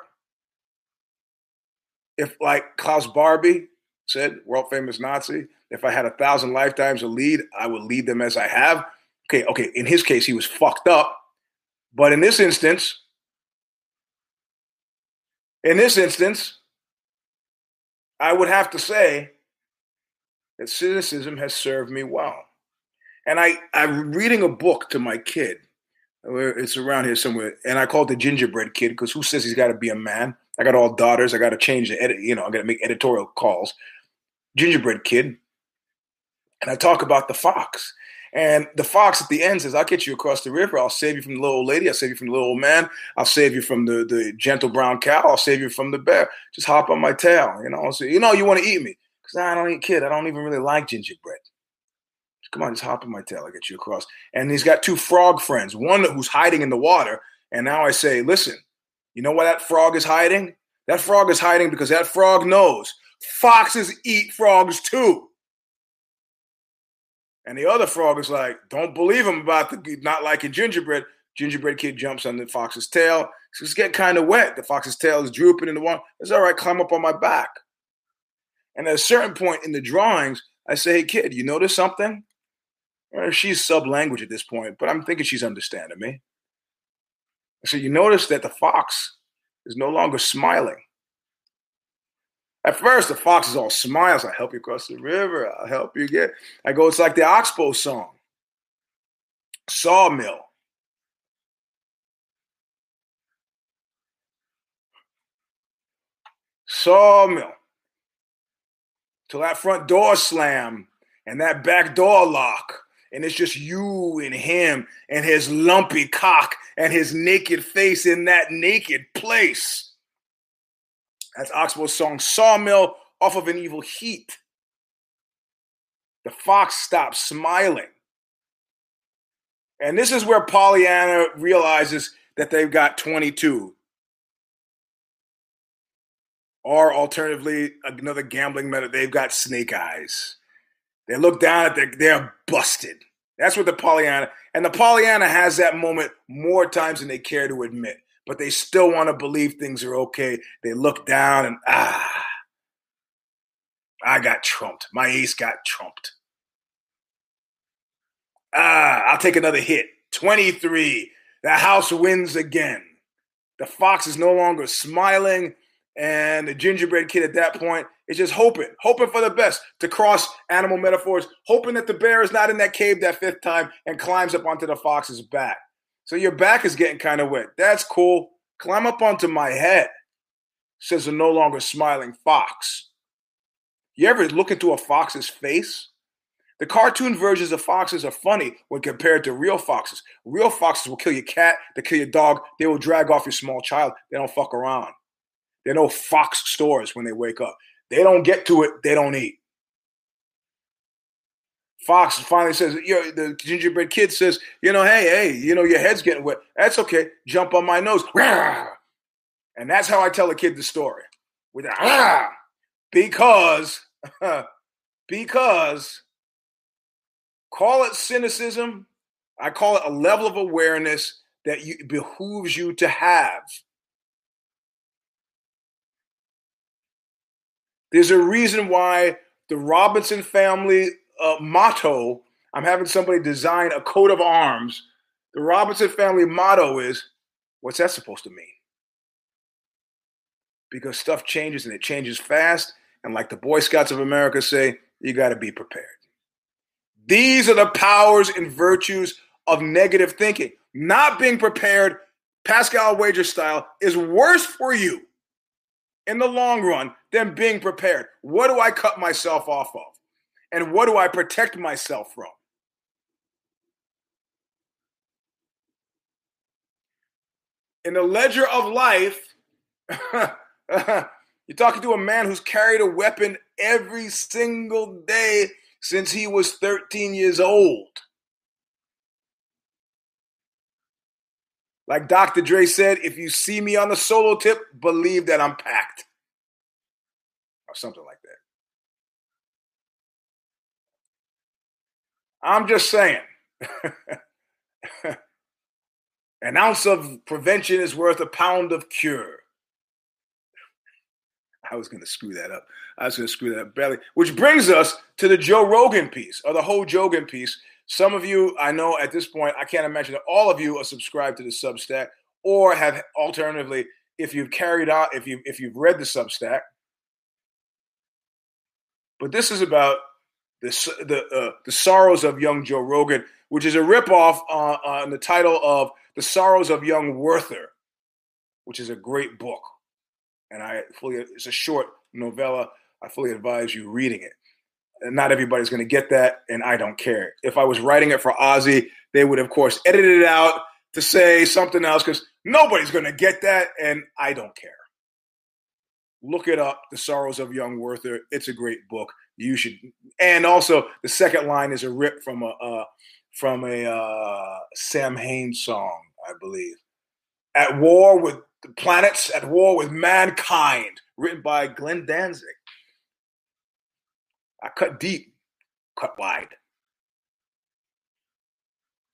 If like Klaus Barbie said, world famous Nazi, if I had a thousand lifetimes to lead, I would lead them as I have. Okay, okay. In his case, he was fucked up. But in this instance, in this instance, I would have to say that cynicism has served me well. And I, I'm reading a book to my kid it's around here somewhere, and I call it the gingerbread kid because who says he's got to be a man? I got all daughters. I got to change the edit. You know, I got to make editorial calls. Gingerbread kid, and I talk about the fox. And the fox at the end says, I'll get you across the river. I'll save you from the little old lady. I'll save you from the little old man. I'll save you from the, the gentle brown cow. I'll save you from the bear. Just hop on my tail. You know, I'll you know, you want to eat me. Because I don't eat kid. I don't even really like gingerbread. Come on, just hop on my tail. I'll get you across. And he's got two frog friends, one who's hiding in the water. And now I say, listen, you know why that frog is hiding? That frog is hiding because that frog knows foxes eat frogs too. And the other frog is like, don't believe him about the not liking gingerbread. Gingerbread kid jumps on the fox's tail. So it's getting kind of wet. The fox's tail is drooping in the water. It's all right, climb up on my back. And at a certain point in the drawings, I say, hey, kid, you notice something? Uh, she's sub language at this point, but I'm thinking she's understanding me. So you notice that the fox is no longer smiling. At first, the fox is all smiles. I help you cross the river. I'll help you get. I go, it's like the Oxbow song. Sawmill. Sawmill. Till that front door slam and that back door lock and it's just you and him and his lumpy cock and his naked face in that naked place. That's Oxbow's song Sawmill off of an evil heat. The fox stops smiling. And this is where Pollyanna realizes that they've got 22. Or alternatively, another gambling method, they've got snake eyes. They look down at their, they're busted. That's what the Pollyanna, and the Pollyanna has that moment more times than they care to admit, but they still want to believe things are okay. They look down and, ah, I got trumped. My ace got trumped. Ah, I'll take another hit. 23. The house wins again. The fox is no longer smiling, and the gingerbread kid at that point is just hoping, hoping for the best to cross animal metaphors, hoping that the bear is not in that cave that fifth time and climbs up onto the fox's back. So your back is getting kind of wet. That's cool. Climb up onto my head, says a no longer smiling fox. You ever look into a fox's face? The cartoon versions of foxes are funny when compared to real foxes. Real foxes will kill your cat, they kill your dog, they will drag off your small child. They don't fuck around. They're no fox stores when they wake up. They don't get to it, they don't eat. Fox finally says, you know, the gingerbread kid says, you know, hey, hey, you know, your head's getting wet. That's okay. Jump on my nose. And that's how I tell a kid the story. With a because, *laughs* because call it cynicism. I call it a level of awareness that you, behooves you to have. There's a reason why the Robinson family motto, I'm having somebody design a coat of arms. The Robinson family motto is what's that supposed to mean? Because stuff changes and it changes fast. And like the Boy Scouts of America say, you got to be prepared. These are the powers and virtues of negative thinking. Not being prepared, Pascal Wager style, is worse for you in the long run than being prepared. What do I cut myself off of? And what do I protect myself from? In the ledger of life, *laughs* you're talking to a man who's carried a weapon every single day since he was 13 years old. Like Dr. Dre said, if you see me on the solo tip, believe that I'm packed. Or something like that. I'm just saying. *laughs* An ounce of prevention is worth a pound of cure. I was going to screw that up. I was going to screw that up badly. Which brings us to the Joe Rogan piece, or the whole Jogan piece, some of you, I know at this point, I can't imagine that all of you are subscribed to the Substack or have alternatively, if you've carried out, if you if you've read the Substack. But this is about the the uh, the sorrows of young Joe Rogan, which is a ripoff on, on the title of The Sorrows of Young Werther, which is a great book, and I fully it's a short novella. I fully advise you reading it not everybody's going to get that, and I don't care. If I was writing it for Ozy, they would, of course, edit it out to say something else because nobody's going to get that, and I don't care. Look it up, The Sorrows of Young Werther. It's a great book. You should, and also the second line is a rip from a uh, from a uh, Samhain song, I believe. At war with the planets, at war with mankind, written by Glenn Danzig. I cut deep, cut wide.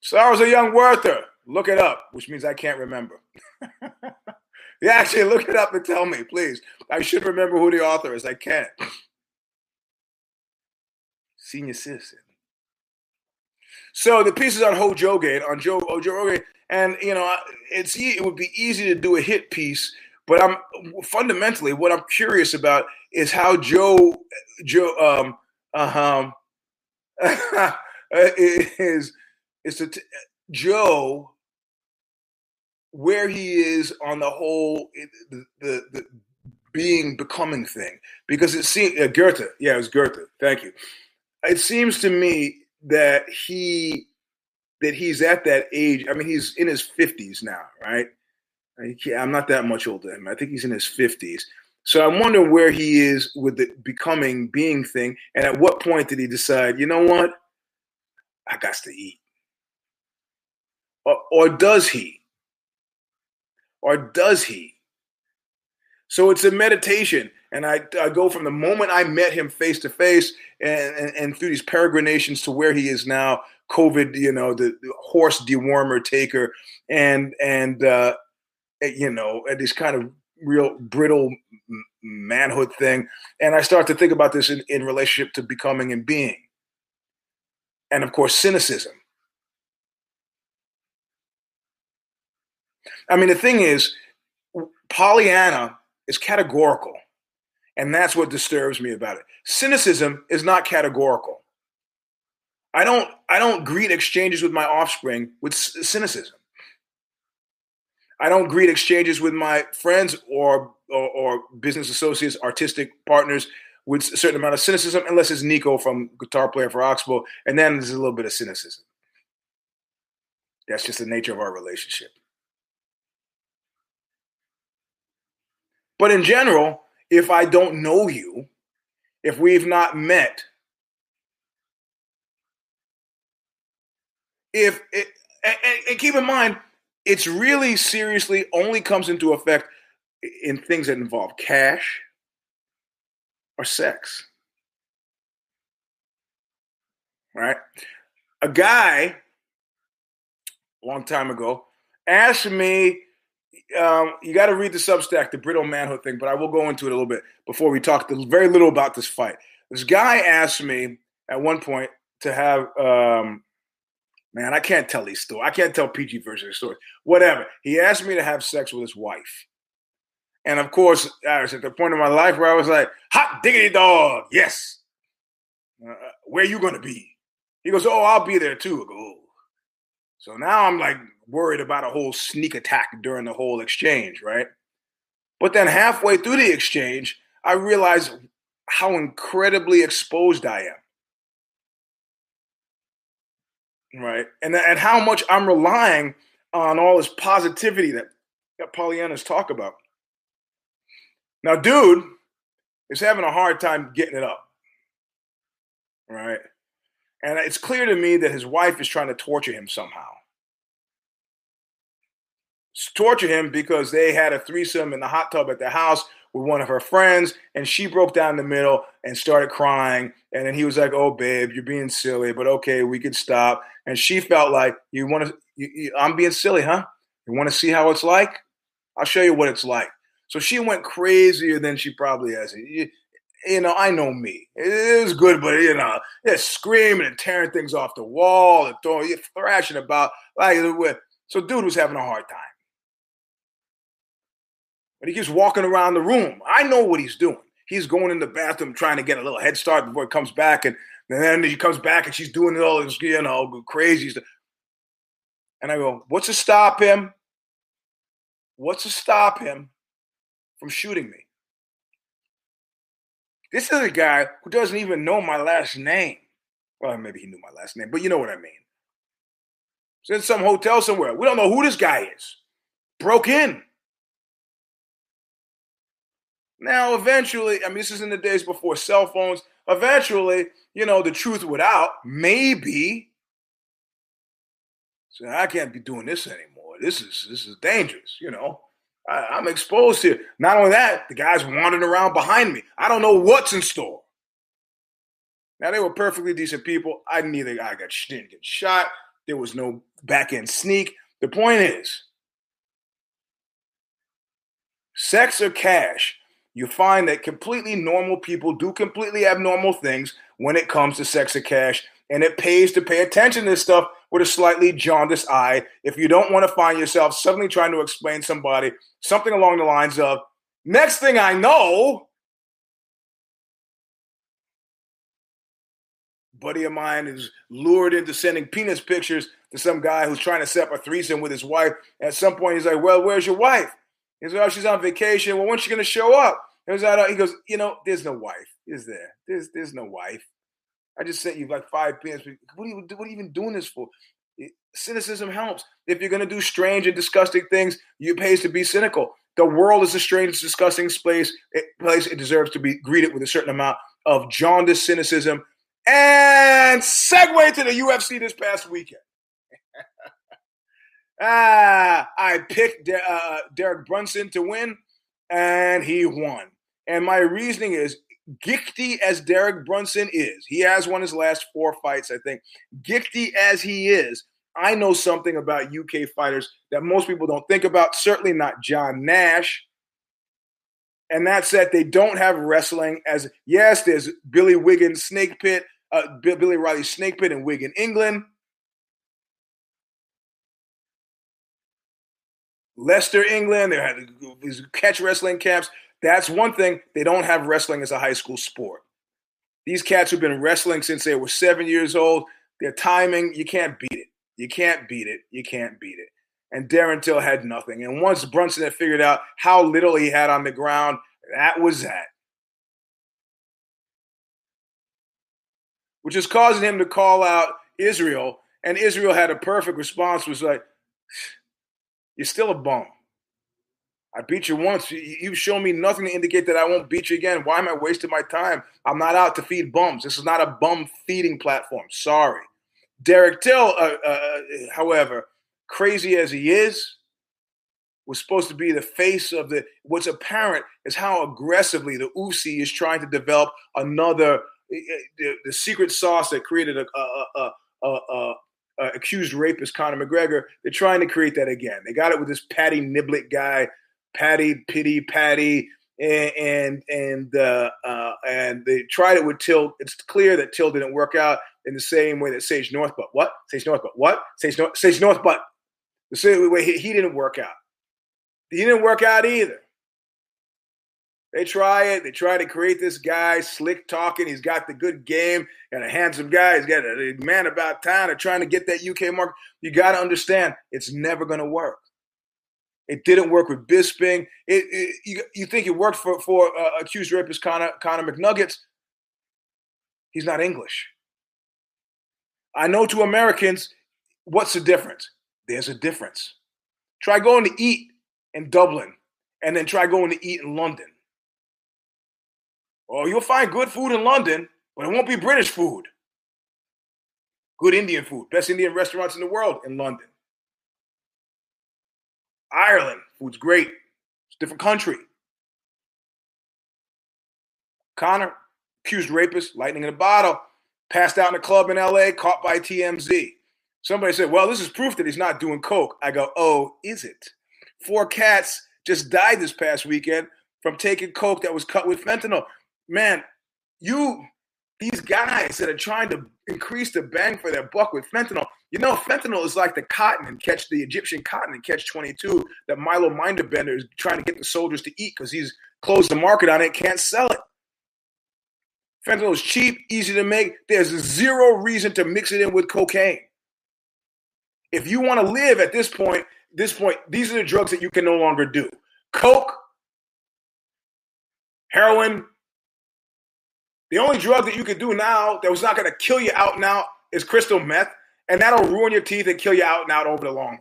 Sorrows a Young Werther. Look it up, which means I can't remember. *laughs* yeah, actually, look it up and tell me, please. I should remember who the author is. I can't. Senior citizen. So the piece is on Ho Jogan, on Joe, oh, Joe Rogan, and you know, it's it would be easy to do a hit piece, but I'm fundamentally what I'm curious about is how Joe Joe um uh *laughs* is is to Joe where he is on the whole the the, the being becoming thing because it seems uh, Goethe yeah it was Goethe thank you it seems to me that he that he's at that age I mean he's in his 50s now right? I'm not that much older than him. I think he's in his 50s so I'm wondering where he is with the becoming being thing, and at what point did he decide, you know what, I got to eat, or, or does he, or does he? So it's a meditation, and I, I go from the moment I met him face to face, and and through these peregrinations to where he is now, COVID, you know, the, the horse dewormer taker, and and uh, you know, this kind of real brittle manhood thing. And I start to think about this in, in relationship to becoming and being. And of course, cynicism. I mean, the thing is, Pollyanna is categorical. And that's what disturbs me about it. Cynicism is not categorical. I don't I don't greet exchanges with my offspring with cynicism. I don't greet exchanges with my friends or, or, or business associates, artistic partners with a certain amount of cynicism, unless it's Niko from guitar player for Oxbow, and then there's a little bit of cynicism. That's just the nature of our relationship. But in general, if I don't know you, if we've not met, if it, and, and keep in mind, it's really seriously only comes into effect in things that involve cash or sex. Right? A guy a long time ago asked me, um, you got to read the Substack, the brittle manhood thing, but I will go into it a little bit before we talk very little about this fight. This guy asked me at one point to have um, Man, I can't tell these stories. I can't tell PG version of story. Whatever. He asked me to have sex with his wife. And of course, I was at the point in my life where I was like, hot diggity dog, yes. Uh, where you going to be? He goes, "Oh, I'll be there too." I go, oh. So now I'm like worried about a whole sneak attack during the whole exchange, right? But then halfway through the exchange, I realize how incredibly exposed I am. Right. And, and how much I'm relying on all this positivity that, that Pollyannas talk about. Now, dude is having a hard time getting it up. Right. And it's clear to me that his wife is trying to torture him somehow torture him because they had a threesome in the hot tub at the house with one of her friends, and she broke down in the middle and started crying. And then he was like, "Oh, babe, you're being silly, but okay, we could stop." And she felt like, "You want to? I'm being silly, huh? You want to see how it's like? I'll show you what it's like." So she went crazier than she probably has. You, you know, I know me. It was good, but you know, yeah, screaming and tearing things off the wall and throwing, thrashing about like. So, dude was having a hard time. But he keeps walking around the room. I know what he's doing. He's going in the bathroom trying to get a little head start before he comes back. And, and then he comes back and she's doing it all this, you know, crazy stuff. And I go, what's to stop him? What's to stop him from shooting me? This is a guy who doesn't even know my last name. Well, maybe he knew my last name, but you know what I mean. He's in some hotel somewhere. We don't know who this guy is. Broke in. Now, eventually, I mean, this is in the days before cell phones. Eventually, you know, the truth would out. Maybe. So I can't be doing this anymore. This is this is dangerous. You know, I, am exposed here. Not only that, the guy's wandering around behind me. I don't know what's in store. Now they were perfectly decent people. I neither I got didn't get shot. There was no back end sneak. The point is, sex or cash you find that completely normal people do completely abnormal things when it comes to sex and cash. And it pays to pay attention to this stuff with a slightly jaundiced eye if you don't want to find yourself suddenly trying to explain somebody something along the lines of, next thing I know, buddy of mine is lured into sending penis pictures to some guy who's trying to set up a threesome with his wife. At some point, he's like, Well, where's your wife? He says, Oh, she's on vacation. Well, when's she going to show up? He that he goes, you know, there's no wife. Is there? There's there's no wife. I just sent you like five pins. What are you what are you even doing this for? Cynicism helps. If you're gonna do strange and disgusting things, you pays to be cynical. The world is a strange, disgusting place. It, eh, place it deserves to be greeted with a certain amount of jaundiced cynicism. And segue to the UFC this past weekend. Ah, I picked uh, Derek Brunson to win, and he won. And my reasoning is gifty as Derek Brunson is, he has won his last four fights, I think. Gifty as he is, I know something about UK fighters that most people don't think about, certainly not John Nash. And that's that they don't have wrestling as, yes, there's Billy Wiggins Snake Pit, uh, Billy Riley Snake Pit in Wigan, England. Leicester, England, they had these catch wrestling camps. That's one thing. They don't have wrestling as a high school sport. These cats have been wrestling since they were seven years old. Their timing, you can't beat it. You can't beat it. You can't beat it. And Darren Till had nothing. And once Brunson had figured out how little he had on the ground, that was that. Which is causing him to call out Israel. And Israel had a perfect response, was like, You're still a bum. I beat you once. You've shown me nothing to indicate that I won't beat you again. Why am I wasting my time? I'm not out to feed bums. This is not a bum feeding platform. Sorry. Derek Till, uh, uh, however, crazy as he is, was supposed to be the face of the. What's apparent is how aggressively the UFC is trying to develop another eh, eh, the, the secret sauce that created a, a, a, a accused rapist Conor McGregor. They're trying to create that again. They got it with this Patty Niblet guy Patty Pity, Patty, and and and, uh, uh, and they tried it with Till. It's clear that Till didn't work out in the same way that Sage Northbutt. What? Sage Northbutt. What? Sage North Sage Northbutt. The same way he, he didn't work out. He didn't work out either. They try it. They try to create this guy, slick talking. He's got the good game and a handsome guy. He's got a man about town. They're trying to get that UK market. You got to understand, it's never going to work. It didn't work with Bisping. It, it you, you, think it worked for for uh, accused rapist Connor Connor McNuggets? He's not English. I know to Americans, what's the difference? There's a difference. Try going to eat in Dublin, and then try going to eat in London. Oh, you'll find good food in London, but it won't be British food. Good Indian food, best Indian restaurants in the world in London. Ireland, food's great. It's a different country. Conor, accused rapist, lightning in a bottle, passed out in a club in LA, caught by TMZ. Somebody said, Well, this is proof that he's not doing coke. I go, Oh, is it? Four cats just died this past weekend from taking coke that was cut with fentanyl man, you these guys that are trying to increase the bang for their buck with fentanyl. You know, fentanyl is like the cotton and catch the Egyptian cotton and catch 22 that Milo Minderbinder is trying to get the soldiers to eat because he's closed the market on it, can't sell it. Fentanyl is cheap, easy to make. There's zero reason to mix it in with cocaine. If you want to live at this point, this point, these are the drugs that you can no longer do. Coke, heroin, the only drug that you could do now that was not going to kill you out now is crystal meth, and that'll ruin your teeth and kill you out and out over the long run.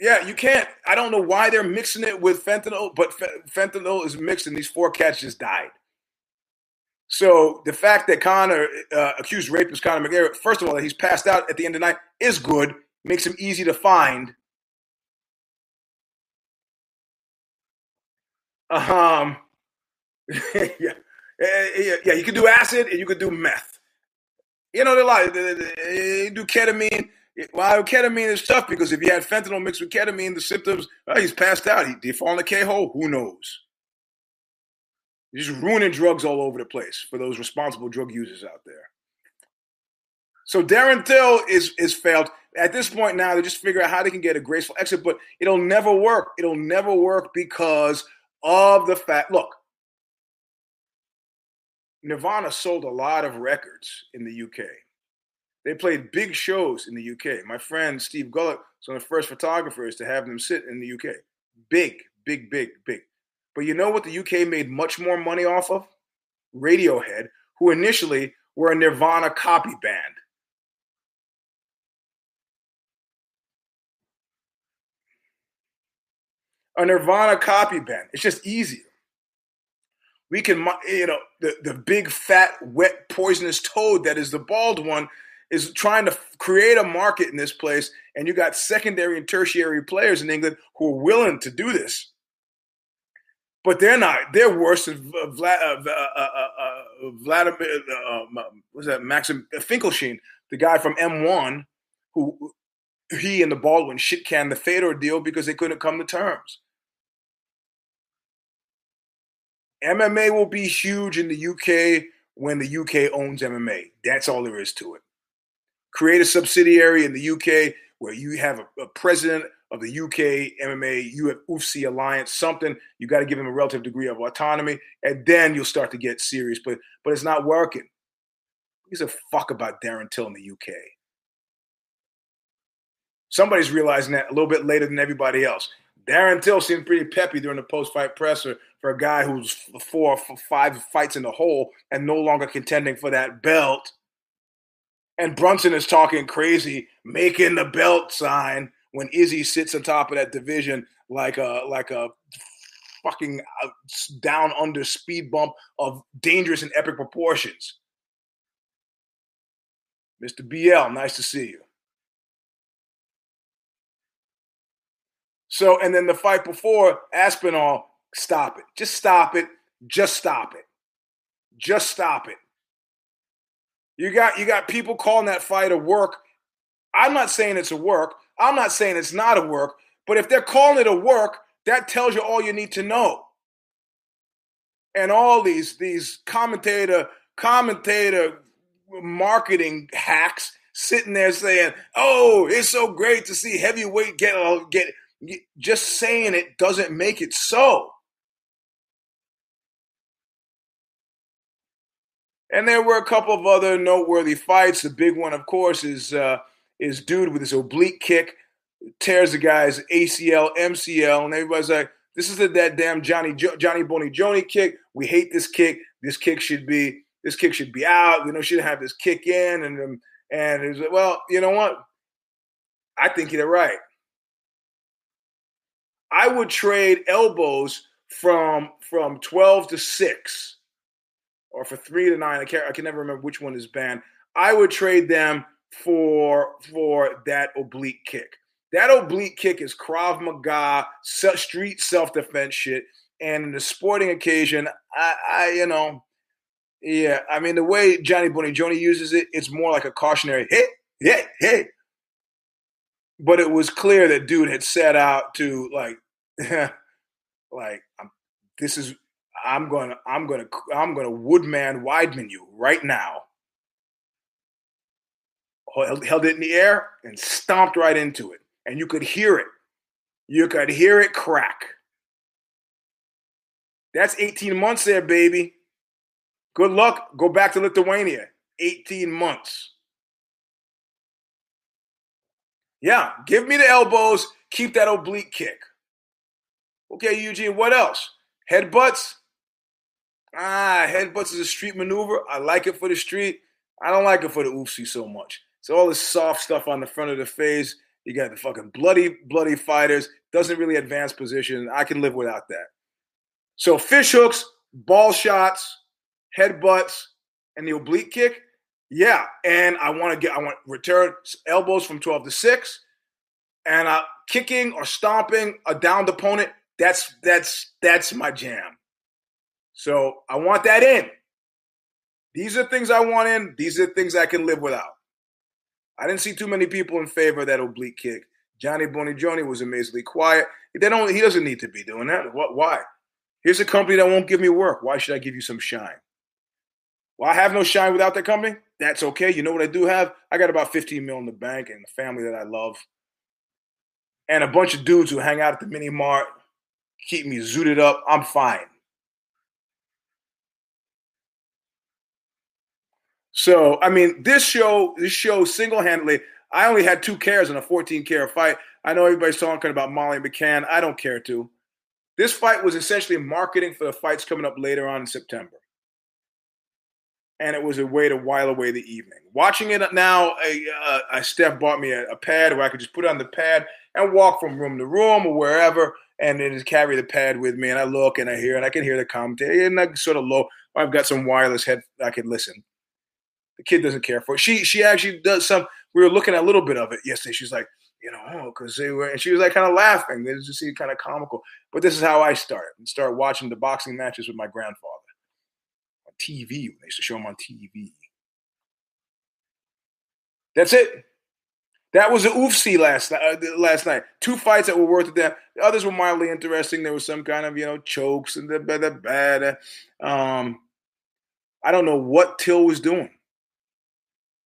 Yeah, you can't. I don't know why they're mixing it with fentanyl, but fentanyl is mixed, and these four cats just died. So the fact that Conor uh, accused rapist Conor McGregor, first of all, that he's passed out at the end of the night is good, makes him easy to find. Um, *laughs* yeah, yeah, yeah. You can do acid and you can do meth. You know, they're like they, do ketamine. Well, ketamine is tough because if you had fentanyl mixed with ketamine, the symptoms, well, he's passed out. He, did fall in the K hole? Who knows? Just ruining drugs all over the place for those responsible drug users out there. So Darren Till is is failed. At this point now, they just figure out how they can get a graceful exit, but it'll never work. It'll never work because of the fact look, Nirvana sold a lot of records in the UK. They played big shows in the UK. My friend Steve Gullick was one of the first photographers to have them sit in the UK. Big, big, big, big. But you know what the UK made much more money off of? Radiohead, who initially were a Nirvana copy band. A Nirvana copy band. It's just easier. We can, you know, the, the big, fat, wet, poisonous toad that is the bald one is trying to create a market in this place. And you got secondary and tertiary players in England who are willing to do this. But they're not. They're worse than Vlad, uh, uh, uh, Vladimir, what's that, Maxim Finkelstein, the guy from M1, who he and the Baldwin shit canned the Fedor deal because they couldn't come to terms. MMA will be huge in the UK when the UK owns MMA. That's all there is to it. Create a subsidiary in the UK where you have a, a president of the UK MMA, UFC alliance, something. You got to give him a relative degree of autonomy, and then you'll start to get serious. But but it's not working. He's a fuck about Darren Till in the UK. Somebody's realizing that a little bit later than everybody else. Darren Till seemed pretty peppy during the post-fight presser for a guy who's four, or five fights in the hole and no longer contending for that belt. And Brunson is talking crazy, making the belt sign when Izzy sits on top of that division like a like a fucking uh, down under speed bump of dangerous and epic proportions. Mr. BL, nice to see you. So, and then the fight before Aspinall, stop it. Just stop it. Just stop it. Just stop it. You got you got people calling that fight a work. I'm not saying it's a work. I'm not saying it's not a work. But if they're calling it a work, that tells you all you need to know. And all these these commentator commentator marketing hacks sitting there saying, "Oh, it's so great to see heavyweight get uh, get just saying it doesn't make it so. And there were a couple of other noteworthy fights. The big one, of course, is uh, is dude with his oblique kick tears the guy's ACL, MCL, and everybody's like, "This is the, that damn Johnny jo- Johnny Boney Joni kick. We hate this kick. This kick should be this kick should be out. We know shouldn't have this kick in." And um, and it's like, well, you know what? I think you're right. I would trade elbows from from 12 to 6 or for 3 to 9. I can't I can never remember which one is banned. I would trade them for for that oblique kick. That oblique kick is Krav Maga, street self defense shit. And in the sporting occasion, I, I, you know, yeah, I mean the way Johnny Boney Joni uses it, it's more like a cautionary hit, hit, hit. But it was clear that dude had set out to like, *laughs* like, I'm, this is I'm gonna, I'm gonna, I'm gonna Woodman Weidman you right now held it in the air and stomped right into it. And you could hear it. You could hear it crack. That's 18 months there, baby. Good luck. Go back to Lithuania. 18 months. Yeah, give me the elbows. Keep that oblique kick. Okay, Eugene, what else? Headbutts? Ah, headbutts is a street maneuver. I like it for the street. I don't like it for the oofsie so much. So all this soft stuff on the front of the face. You got the fucking bloody, bloody fighters. Doesn't really advance position. I can live without that. So fish hooks, ball shots, headbutts, and the oblique kick. Yeah, and I want to get I want return elbows from 12 to 6 and uh kicking or stomping a downed opponent. That's that's that's my jam. So I want that in. These are things I want in. These are things I can live without. I didn't see too many people in favor of that oblique kick. Johnny Boney Joni was amazingly quiet. They don't. He doesn't need to be doing that. What? Why? Here's a company that won't give me work. Why should I give you some shine? Well, I have no shine without that company. That's okay. You know what I do have? I got about 15 mil in the bank and a family that I love, and a bunch of dudes who hang out at the mini mart, keep me zooted up. I'm fine. So, I mean, this show, this show single handedly, I only had two cares in a 14 care fight. I know everybody's talking about Molly McCann. I don't care to. This fight was essentially marketing for the fights coming up later on in September. And it was a way to while away the evening. Watching it now, a, uh, a Steph bought me a, a, pad where I could just put on the pad and walk from room to room or wherever, and then just carry the pad with me. And I look and I hear, and I can hear the commentary, and I sort of low. I've got some wireless head I can listen. The kid doesn't care for it. She she actually does some. We were looking at a little bit of it yesterday. She's like, you know, because they were, and she was like kind of laughing. It was just kind of comical. But this is how I started. And started watching the boxing matches with my grandfather on TV. They used to show them on TV. That's it. That was a oofsie last uh, last night. Two fights that were worth it. The others were mildly interesting. There was some kind of you know chokes and the the bad. Um, I don't know what Till was doing.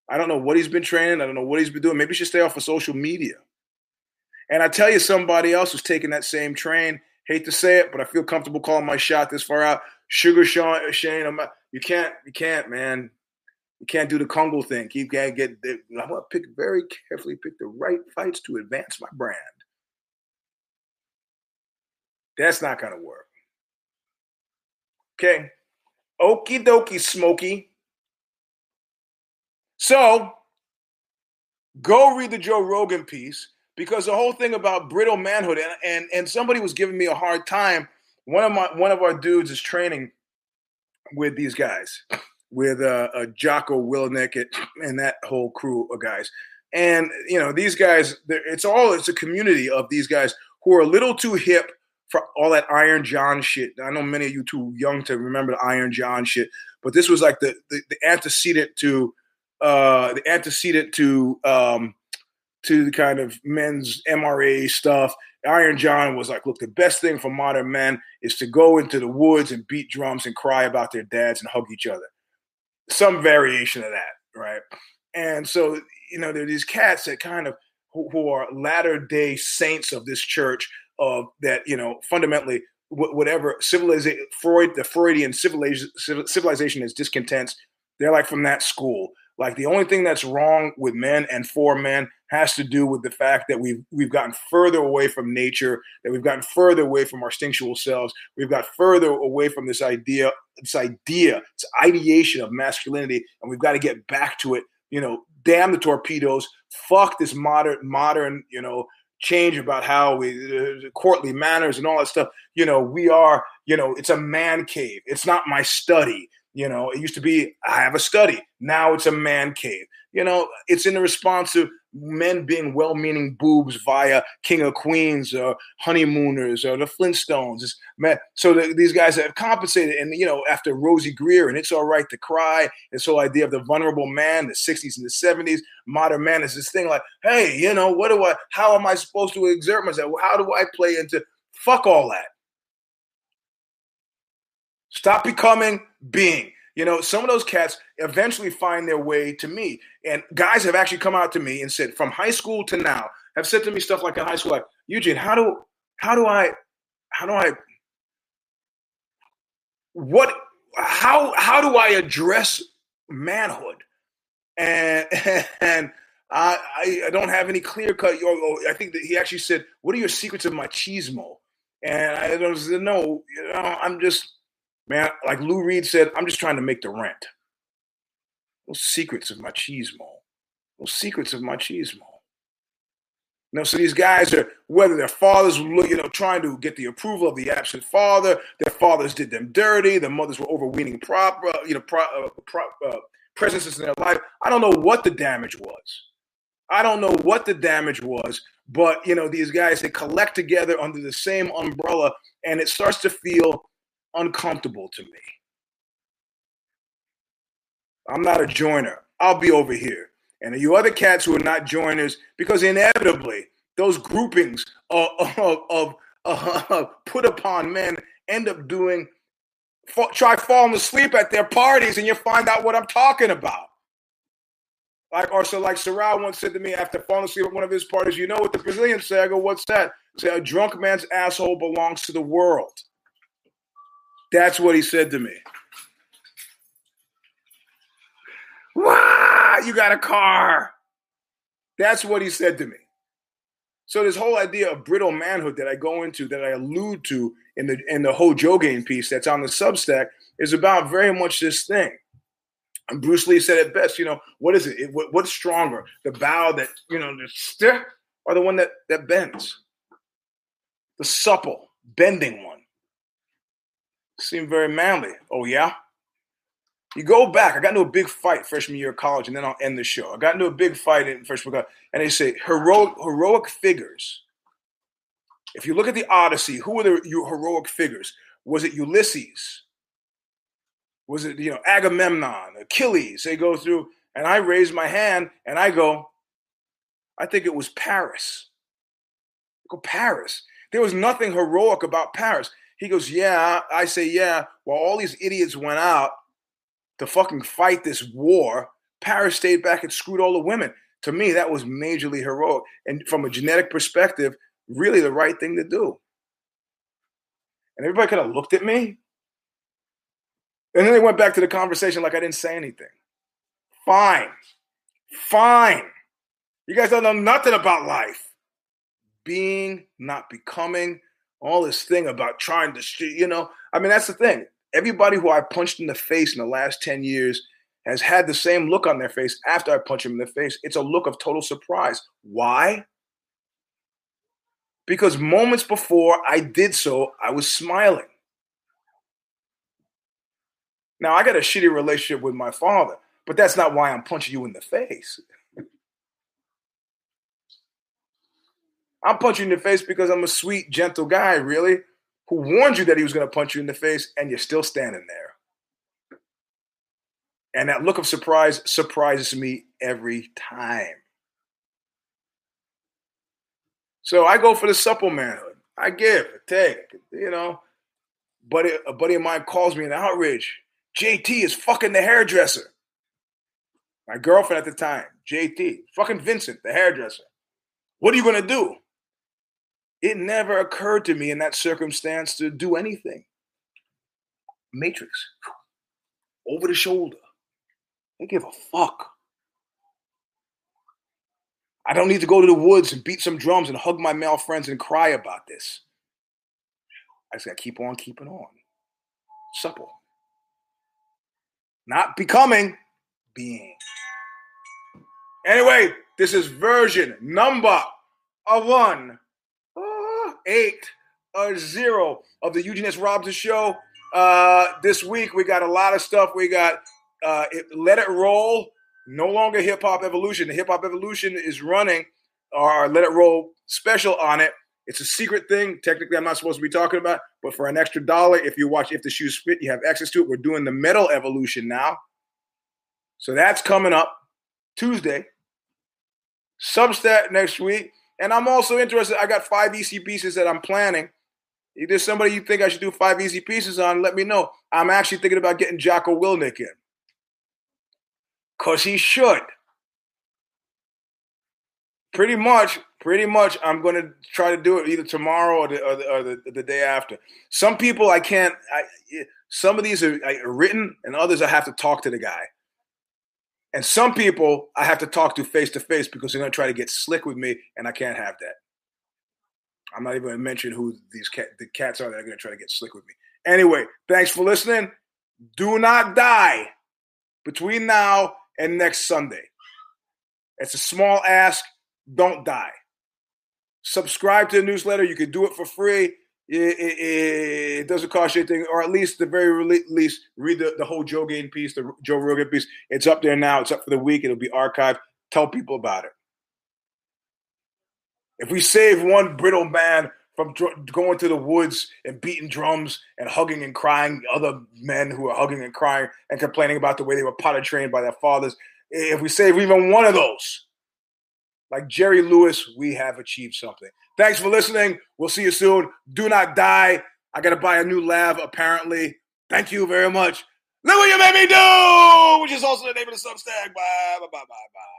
I don't know what he's been training. I don't know what he's been doing. Maybe he should stay off of social media. And I tell you, somebody else was taking that same train. Hate to say it, but I feel comfortable calling my shot this far out. Sugar Sean, Shane, I'm, you can't, you can't, man. You can't do the Congo thing. You can't get. I'm gonna pick very carefully, pick the right fights to advance my brand. That's not gonna work. Okay, okie dokie, Smoky. So go read the Joe Rogan piece because the whole thing about brittle manhood and, and and somebody was giving me a hard time. One of my one of our dudes is training with these guys, with uh, uh Jocko Willink and that whole crew of guys. And you know these guys, it's all it's a community of these guys who are a little too hip for all that Iron John shit. I know many of you too young to remember the Iron John shit, but this was like the the, the antecedent to uh, the antecedent to um, to the kind of men's MRA stuff. Iron John was like, look, the best thing for modern men is to go into the woods and beat drums and cry about their dads and hug each other. Some variation of that, right? And so, you know, there are these cats that kind of who, who are latter day saints of this church of that you know fundamentally whatever civilization Freud the Freudian civilization civilization is discontents. They're like from that school. Like the only thing that's wrong with men and for men has to do with the fact that we've we've gotten further away from nature, that we've gotten further away from our instinctual selves, we've got further away from this idea, this idea, this ideation of masculinity, and we've got to get back to it. You know, damn the torpedoes, fuck this modern modern, you know, change about how we uh, courtly manners and all that stuff. You know, we are, you know, it's a man cave. It's not my study. You know, it used to be I have a study. Now it's a man cave. You know, it's in the response to men being well-meaning boobs via King of Queens or Honeymooners or the Flintstones. It's, man, so the, these guys have compensated, and you know, after Rosey Grier and It's All Right to Cry, this whole idea of the vulnerable man, the '60s and the '70s, modern man is this thing like, hey, you know, what do I? How am I supposed to exert myself? How do I play into? Fuck all that. Stop becoming being. You know, some of those cats eventually find their way to me. And guys have actually come out to me and said, from high school to now, have said to me stuff like in high school, like, Eugene, how do how do I how do I what how how do I address manhood? And *laughs* and I I don't have any clear cut. I think that he actually said, "What are your secrets of machismo?" And I don't know. You know, I'm just Man, like Lou Reed said, I'm just trying to make the rent. Those secrets of machismo. Those secrets of machismo. You know, so these guys are whether their fathers were, you know, trying to get the approval of the absent father, their fathers did them dirty, their mothers were overweening prop, uh, you know, uh, uh, presences in their life. I don't know what the damage was. I don't know what the damage was, but you know, these guys they collect together under the same umbrella, and it starts to feel uncomfortable to me. I'm not a joiner. I'll be over here. And you other cats who are not joiners, because inevitably those groupings of, of, of, of put upon men end up doing, try falling asleep at their parties, and you find out what I'm talking about. Like, or so like Sorrell once said to me after falling asleep at one of his parties, you know what the Brazilians say? I go, what's that? Say, a drunk man's asshole belongs to the world. That's what he said to me. Wow, you got a car. That's what he said to me. So this whole idea of brittle manhood that I go into, that I allude to in the in the whole Jogain piece that's on the Substack, is about very much this thing. And Bruce Lee said it best. You know, what is it? it what, what's stronger, the bow that you know, the stiff, or the one that that bends? The supple, bending one. Seem very manly. Oh, yeah? You go back. I got into a big fight freshman year of college, and then I'll end the show. I got into a big fight in freshman year, and they say heroic heroic figures. If you look at the Odyssey, who were the heroic figures? Was it Ulysses? Was it you know Agamemnon, Achilles? They go through, and I raise my hand and I go, I think it was Paris. I go Paris. There was nothing heroic about Paris. He goes, Yeah. I say, Yeah. While all these idiots went out to fucking fight this war, Paris stayed back and screwed all the women. To me, that was majorly heroic. And from a genetic perspective, really the right thing to do. And everybody kind of looked at me. And then they went back to the conversation like I didn't say anything. Fine. Fine. You guys don't know nothing about life. Being, not becoming, all this thing about trying to, you know, I mean, that's the thing. Everybody who I punched in the face in the last 10 years has had the same look on their face after I punch them in the face. It's a look of total surprise. Why? Because moments before I did so, I was smiling. Now, I got a shitty relationship with my father, but that's not why I'm punching you in the face. I'm punching you in the face because I'm a sweet, gentle guy, really, who warned you that he was going to punch you in the face, and you're still standing there. And that look of surprise surprises me every time. So I go for the supple manhood. I give, I take, you know. Buddy, a buddy of mine calls me in outrage. JT is fucking the hairdresser. My girlfriend at the time, JT, fucking Vincent, the hairdresser. What are you going to do? It never occurred to me in that circumstance to do anything. Matrix, over the shoulder. They give a fuck. I don't need to go to the woods and beat some drums and hug my male friends and cry about this. I just got to keep on keeping on. Supple. Not becoming, being. Anyway, this is version number a one, eight, or zero of the Eugene S. Robinson Show. Uh, this week we got a lot of stuff. We got uh, it, Let It Roll, no longer Hip Hop Evolution. The Hip Hop Evolution is running our Let It Roll special on it. It's a secret thing. Technically, I'm not supposed to be talking about, but for an extra dollar, if you watch If the Shoes Fit, you have access to it. We're doing the Metal Evolution now. So that's coming up Tuesday. Substack next week. And I'm also interested. I got five easy pieces that I'm planning. If there's somebody you think I should do five easy pieces on, let me know. I'm actually thinking about getting Jocko Willink in. Because he should. Pretty much, pretty much, I'm going to try to do it either tomorrow or the, or the, or the, the day after. Some people I can't, I, some of these are, are written, and others I have to talk to the guy. And some people I have to talk to face to face because they're going to try to get slick with me, and I can't have that. I'm not even going to mention who these cat, the cats are that are going to try to get slick with me. Anyway, thanks for listening. Do not die between now and next Sunday. It's a small ask. Don't die. Subscribe to the newsletter. You can do it for free. It, it, it, doesn't cost you anything, or at least the very least, read the, the whole Joe Gain piece, the Joe Rogan piece. It's up there now. It's up for the week. It'll be archived. Tell people about it. If we save one brittle man from dr- going to the woods and beating drums and hugging and crying other men who are hugging and crying and complaining about the way they were potty trained by their fathers, if we save even one of those, like Jerry Lewis, we have achieved something. Thanks for listening. We'll see you soon. Do not die. I got to buy a new lav, apparently. Thank you very much. Look what you made me do, which is also the name of the Substack. Bye, bye, bye, bye, bye.